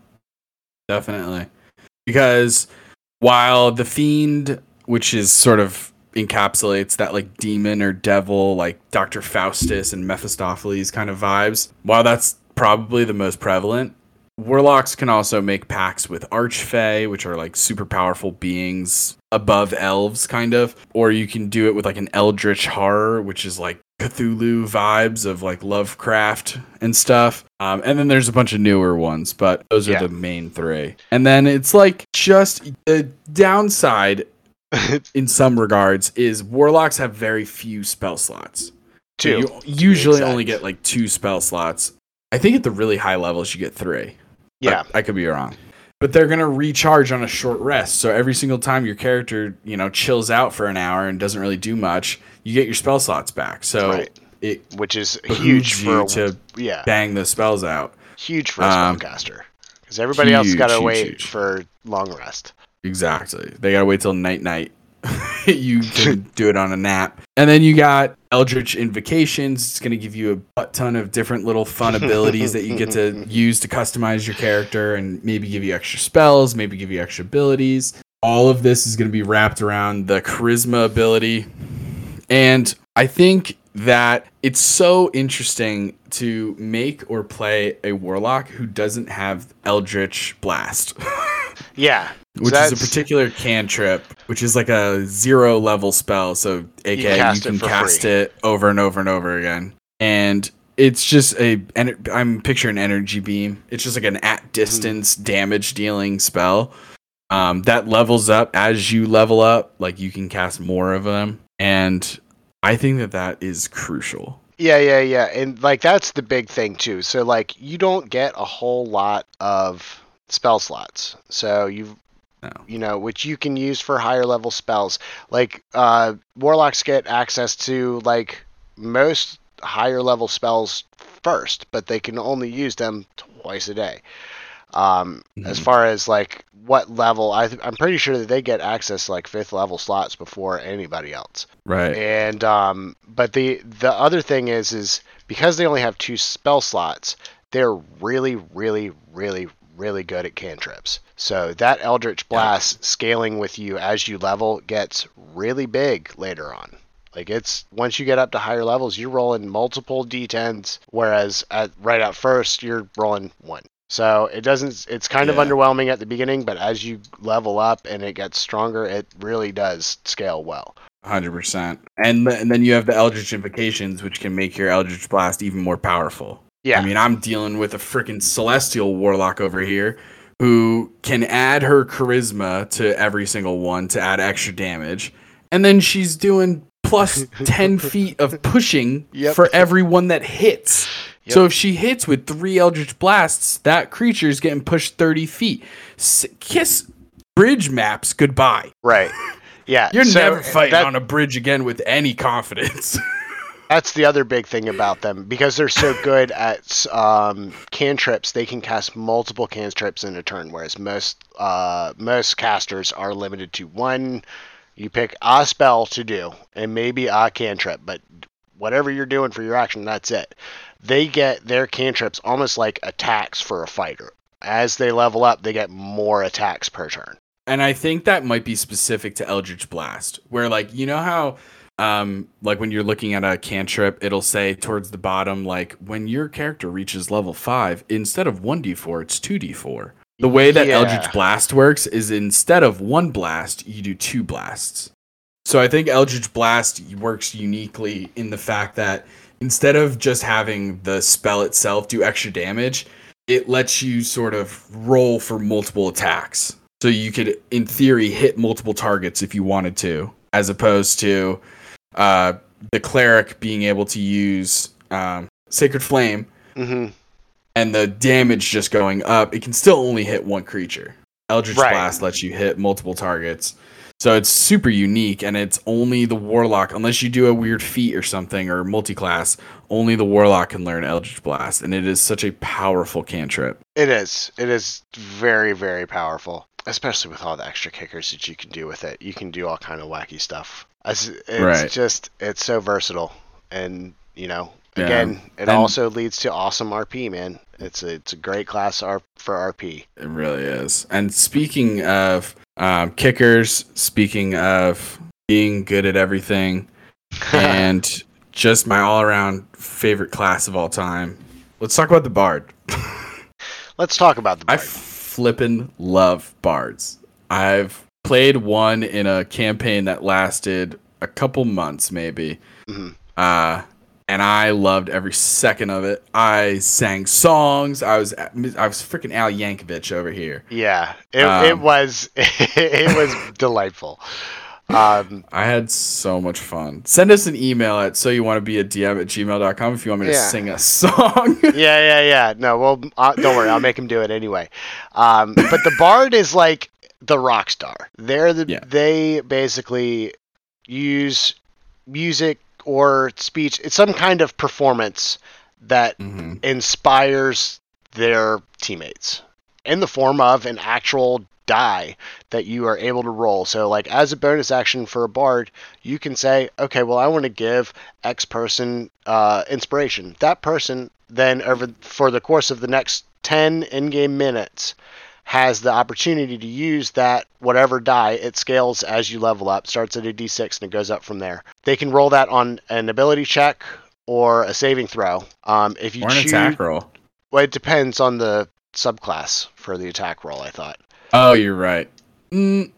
S3: definitely. Because while the fiend, which is sort of encapsulates that like demon or devil, like Dr. Faustus and Mephistopheles kind of vibes, while that's probably the most prevalent, warlocks can also make pacts with archfey, which are like super powerful beings above elves, kind of. Or you can do it with like an eldritch horror, which is like Cthulhu vibes of like Lovecraft and stuff. Um, and then there's a bunch of newer ones, but those are
S2: Yeah.
S3: the main three. And then it's like just the downside in some regards is warlocks have very few spell slots. So
S2: Two.
S3: you usually only get like two spell slots. I think at the really high levels you get three.
S2: Yeah.
S3: I could be wrong. But they're gonna recharge on a short rest. So every single time your character, you know, chills out for an hour and doesn't really do much, you get your spell slots back. So
S2: Right.
S3: it
S2: Which is huge for a,
S3: to
S2: yeah,
S3: bang the spells out.
S2: huge for a
S3: um,
S2: spellcaster. Because everybody else got to
S3: huge,
S2: wait
S3: huge.
S2: for long rest.
S3: Exactly. They gotta wait till night night. you can do it on a nap. And then you got Eldritch Invocations. It's gonna give you a butt ton of different little fun abilities that you get to use to customize your character and maybe give you extra spells, maybe give you extra abilities. All of this is gonna be wrapped around the charisma ability. And I think that it's so interesting to make or play a warlock who doesn't have Eldritch Blast.
S2: Yeah.
S3: which is a particular cantrip, which is like a zero level spell. So, aka you
S2: cast
S3: can cast
S2: free.
S3: it over and over and over again, and it's just a. And I'm picturing energy beam. It's just like an at distance damage dealing spell. Um, that levels up as you level up. Like you can cast more of them, and I think that that is crucial.
S2: Yeah, yeah, yeah. And like that's the big thing too. So like you don't get a whole lot of spell slots. So you
S3: No.
S2: you know, which you can use for higher level spells. Like uh warlocks get access to like most higher level spells first, but they can only use them twice a day. Um as
S3: Mhm.
S2: far as like what level I th- I'm pretty sure that they get access to like fifth level slots before anybody else.
S3: Right.
S2: And um, but the the other thing is is because they only have two spell slots, they're really, really, really, really good at cantrips. So that Eldritch Blast scaling with you as you level gets really big later on. Like it's once you get up to higher levels, you're rolling multiple d10s, whereas at right at first you're rolling one. So it doesn't. It's kind of underwhelming at the beginning, but as you level up and it gets stronger, it really does scale well.
S3: Hundred percent. And and then you have the Eldritch Invocations, which can make your Eldritch Blast even more powerful.
S2: Yeah.
S3: I mean, I'm dealing with a freaking celestial warlock over here who can add her charisma to every single one to add extra damage. And then she's doing plus 10 feet of pushing
S2: Yep.
S3: for every one that hits.
S2: Yep.
S3: So if she hits with three Eldritch Blasts, that creature is getting pushed 30 feet. S- kiss bridge maps goodbye.
S2: Right. Yeah.
S3: You're
S2: so
S3: never fighting
S2: that-
S3: on a bridge again with any confidence.
S2: That's the other big thing about them because they're so good at um, cantrips. They can cast multiple cantrips in a turn, whereas most uh, most casters are limited to one. You pick a spell to do, and maybe a cantrip, but whatever you're doing for your action, that's it. They get their cantrips almost like attacks for a fighter. As they level up, they get more attacks per turn.
S3: and I think that might be specific to Eldritch Blast, where like you know how um like when you're looking at a cantrip, it'll say towards the bottom like when your character reaches level five, instead of one d4, it's two d4. The way that
S2: Yeah.
S3: Eldritch Blast works is instead of one blast, you do two blasts. So I think Eldritch Blast works uniquely in the fact that instead of just having the spell itself do extra damage, it lets you sort of roll for multiple attacks. So you could, in theory, hit multiple targets if you wanted to, as opposed to uh, the cleric being able to use um, Sacred Flame
S2: hmm
S3: and the damage just going up. It can still only hit one creature. Eldritch
S2: Right.
S3: Blast lets you hit multiple targets. So it's super unique, and it's only the Warlock, unless you do a weird feat or something or multi-class, only the Warlock can learn Eldritch Blast, and it is such a powerful cantrip.
S2: It is. It is very, very powerful, especially with all the extra kickers that you can do with it. You can do all kind of wacky stuff. As- It's
S3: Right.
S2: just it's so versatile, and you know,
S3: Yeah.
S2: again, it
S3: And-
S2: also leads to awesome RP. Man, it's a it's a great class for RP.
S3: It really is. And speaking of um, kickers, speaking of being good at everything, and just my all-around favorite class of all time, let's talk about the Bard.
S2: Let's talk about the
S3: I
S2: bard.
S3: flippin' love bards. I've played one in a campaign that lasted a couple months, maybe.
S2: Mhm.
S3: Uh, and I loved every second of it. I sang songs. I was I was freaking Al Yankovic over here.
S2: Yeah, it, it
S3: Um,
S2: was it was delightful. Um,
S3: I had so much fun. Send us an email at so you want to be a DM at gmail.com if you want me to
S2: Yeah.
S3: sing a song.
S2: yeah, yeah, yeah. No, well, uh, don't worry. I'll make him do it anyway. Um, but the bard is like the rock star. They're the
S3: Yeah.
S2: they basically use music or speech. It's some kind of performance that
S3: Mhm.
S2: inspires their teammates in the form of an actual die that you are able to roll. So, like, as a bonus action for a bard, you can say, okay, well, I want to give X person uh, inspiration. That person then, over for the course of the next 10 in game minutes, has the opportunity to use that whatever die. It scales as you level up, starts at a d6 and it goes up from there. They can roll that on an ability check or a saving throw. Um, if you
S3: Or an
S2: choose,
S3: attack roll.
S2: well, it depends on the subclass for the attack roll. I thought.
S3: Oh, you're right. Mm,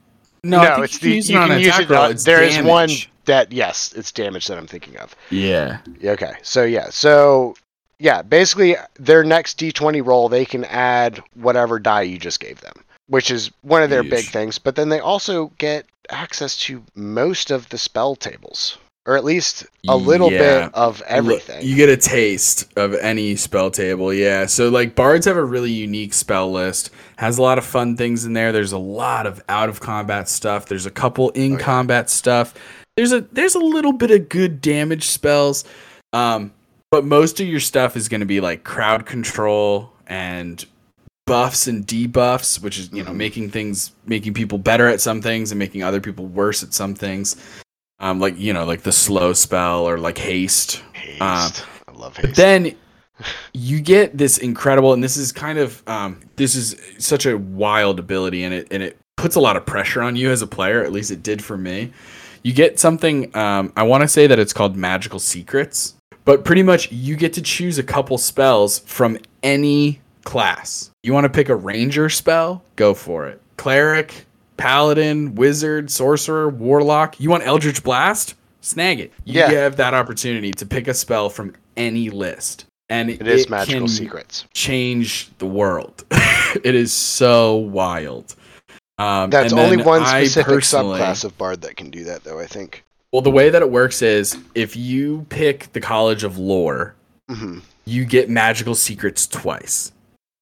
S3: no, I think
S2: it's
S3: you can
S2: the
S3: use it
S2: you can use
S3: attack
S2: it.
S3: roll.
S2: on-
S3: It's
S2: there is one that yes, it's damage that I'm thinking of.
S3: Yeah.
S2: Yeah, Okay, so yeah, so yeah, basically their next D20 roll, they can add whatever die you just gave them, which is one of their big things. But then they also get access to most of the spell tables, or at least a little
S3: Yeah.
S2: bit of everything.
S3: You get a taste of any spell table, yeah. So like bards have a really unique spell list. Has a lot of fun things in there. There's a lot of out of combat stuff. There's a couple in
S2: Oh, yeah.
S3: combat stuff. There's a there's a little bit of good damage spells. Um but most of your stuff is going to be like crowd control and buffs and debuffs, which is, you know,
S2: Mhm.
S3: making things making people better at some things and making other people worse at some things. Um like, you know, like the slow spell or like haste.
S2: haste.
S3: uh,
S2: I love haste.
S3: But then you get this incredible, and this is kind of um, this is such a wild ability, and it and it puts a lot of pressure on you as a player. At least it did for me. You get something. Um, I want to say that it's called magical secrets, but pretty much you get to choose a couple spells from any class. You want to pick a ranger spell? Go for it. Cleric, paladin, wizard, sorcerer, warlock. You want Eldritch Blast? Snag it. You
S2: Yeah.
S3: have that opportunity to pick a spell from any list. And
S2: it, it is
S3: it
S2: magical
S3: can
S2: secrets.
S3: change the world. it is so wild. Um,
S2: That's only one
S3: I
S2: specific subclass of bard that can do that, though. I think.
S3: Well, the way that it works is if you pick the College of Lore,
S2: hmm
S3: you get magical secrets twice.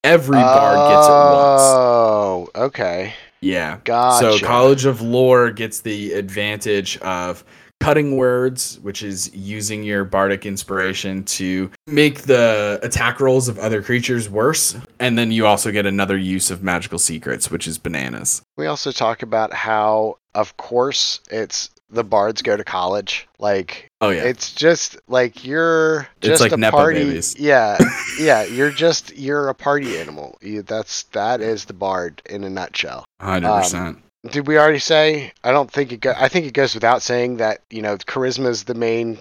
S3: Every bard gets it once.
S2: Oh, okay.
S3: Yeah.
S2: Gotcha.
S3: So College of Lore gets the advantage of cutting words, which is using your bardic inspiration to make the attack rolls of other creatures worse. And then you also get another use of magical secrets, which is bananas.
S2: We also talk about how, of course, it's the bards go to college. Like
S3: Oh yeah.
S2: it's just like you're
S3: It's
S2: just
S3: like
S2: a
S3: Nepo
S2: party.
S3: babies.
S2: Yeah, yeah. You're just you're a party animal. You, that's that is the bard in a nutshell.
S3: 100%.
S2: Um, did we already say? I don't think it. Go, I think it goes without saying that you know charisma is the main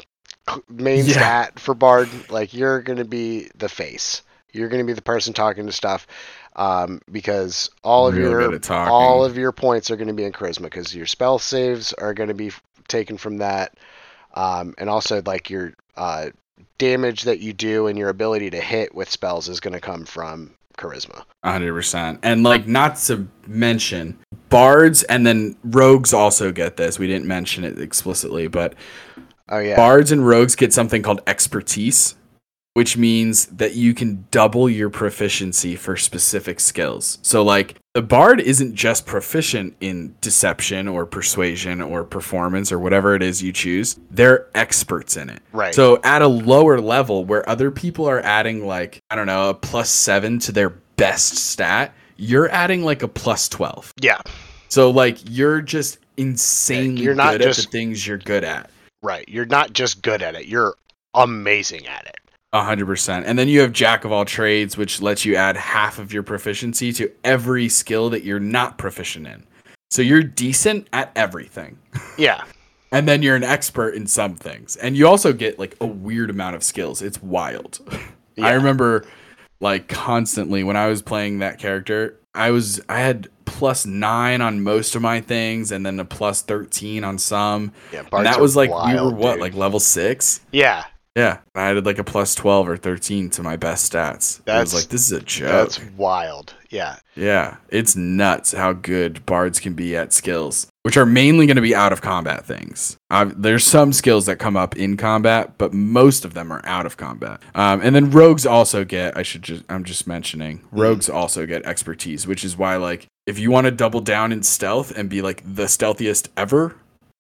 S2: main
S3: Yeah.
S2: stat for bard. Like you're gonna be the face. You're gonna be the person talking to stuff, um, because all of
S3: Real
S2: your
S3: good at talking.
S2: all of your points are going to be in charisma because your spell saves are going to be taken from that, um, and also like your uh, damage that you do and your ability to hit with spells is going to come from charisma.
S3: hundred percent. And like not to mention bards and then rogues also get this. We didn't mention it explicitly, but
S2: Oh yeah,
S3: bards and rogues get something called expertise. Which means that you can double your proficiency for specific skills. So, like, the bard isn't just proficient in deception or persuasion or performance or whatever it is you choose, they're experts in it.
S2: Right.
S3: So, at a lower level where other people are adding, like, I don't know, a plus seven to their best stat, you're adding like a plus 12.
S2: yeah.
S3: So, like, you're just insanely
S2: You're not
S3: good at
S2: just-
S3: the things you're good at.
S2: Right. You're not just good at it. You're amazing at it.
S3: A hundred percent. And then you have Jack of all trades, which lets you add half of your proficiency to every skill that you're not proficient in. So you're decent at everything.
S2: Yeah.
S3: And then you're an expert in some things. And you also get like a weird amount of skills. It's wild.
S2: Yeah.
S3: I remember like constantly when I was playing that character, I was I had plus nine on most of my things and then a plus thirteen on some.
S2: Yeah.
S3: and that was like we were what,
S2: dude.
S3: like level six?
S2: Yeah.
S3: Yeah, I added like a plus 12 or 13 to my best stats. I
S2: That's-
S3: was like, this is a joke.
S2: That's wild. Yeah.
S3: Yeah, it's nuts how good bards can be at skills, which are mainly going to be out of combat things. Uh, there's some skills that come up in combat, but most of them are out of combat. Um, and then rogues also get. I should just. I'm just mentioning. Rogues also get expertise, which is why like if you want to double down in stealth and be like the stealthiest ever,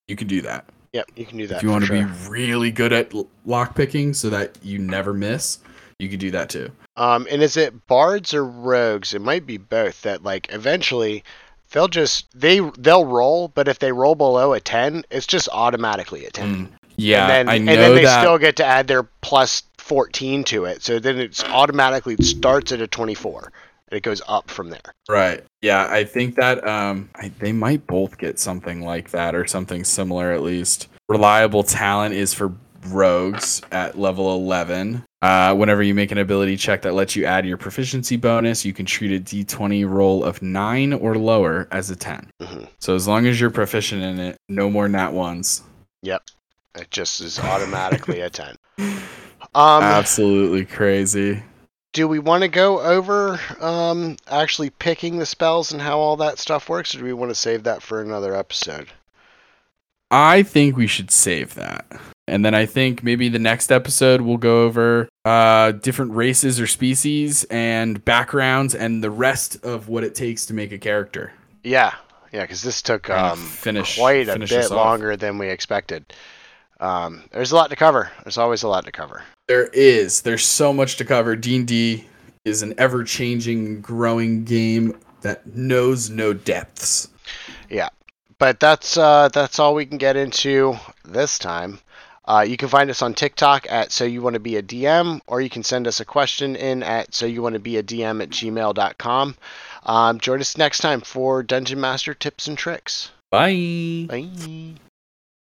S3: you can do that.
S2: Yep. You can do that.
S3: if you want to
S2: sure.
S3: be really good at l- lock picking so that you never miss, you can do that too.
S2: Um, and is it bards or rogues? It might be both. That like eventually they'll just they they'll roll, but if they roll below a ten, it's just automatically a ten.
S3: Mm. Yeah,
S2: and then,
S3: I know
S2: and then they
S3: that.
S2: still get to add their plus fourteen to it. So then it's automatically starts at a twenty-four, it goes up from there.
S3: Right. Yeah, I think that um I, they might both get something like that or something similar at least. Reliable talent is for rogues at level 11. Uh, whenever you make an ability check that lets you add your proficiency bonus, you can treat a d20 roll of 9 or lower as a 10.
S2: Mhm.
S3: So as long as you're proficient in it, no more nat ones. Yep.
S2: It just is automatically a ten. Um,
S3: Absolutely crazy.
S2: Do we want to go over um actually picking the spells and how all that stuff works, or do we want to save that for another episode?
S3: I think we should save that. And then I think maybe the next episode we'll go over uh, different races or species and backgrounds and the rest of what it takes to make a character.
S2: Yeah, yeah, because this took um
S3: finish-
S2: quite a
S3: finish
S2: bit longer than we expected. Um, there's a lot to cover. There's always a lot to cover.
S3: There is. There's so much to cover. D&D is an ever-changing, growing game that knows no depths. Yeah.
S2: But that's uh, that's all we can get into this time. Uh, you can find us on TikTok at So You Want to Be a DM, or you can send us a question in at So You Want to Be a DM at gmail.com. Um, join us next time for Dungeon Master tips and tricks.
S3: Bye.
S2: Bye.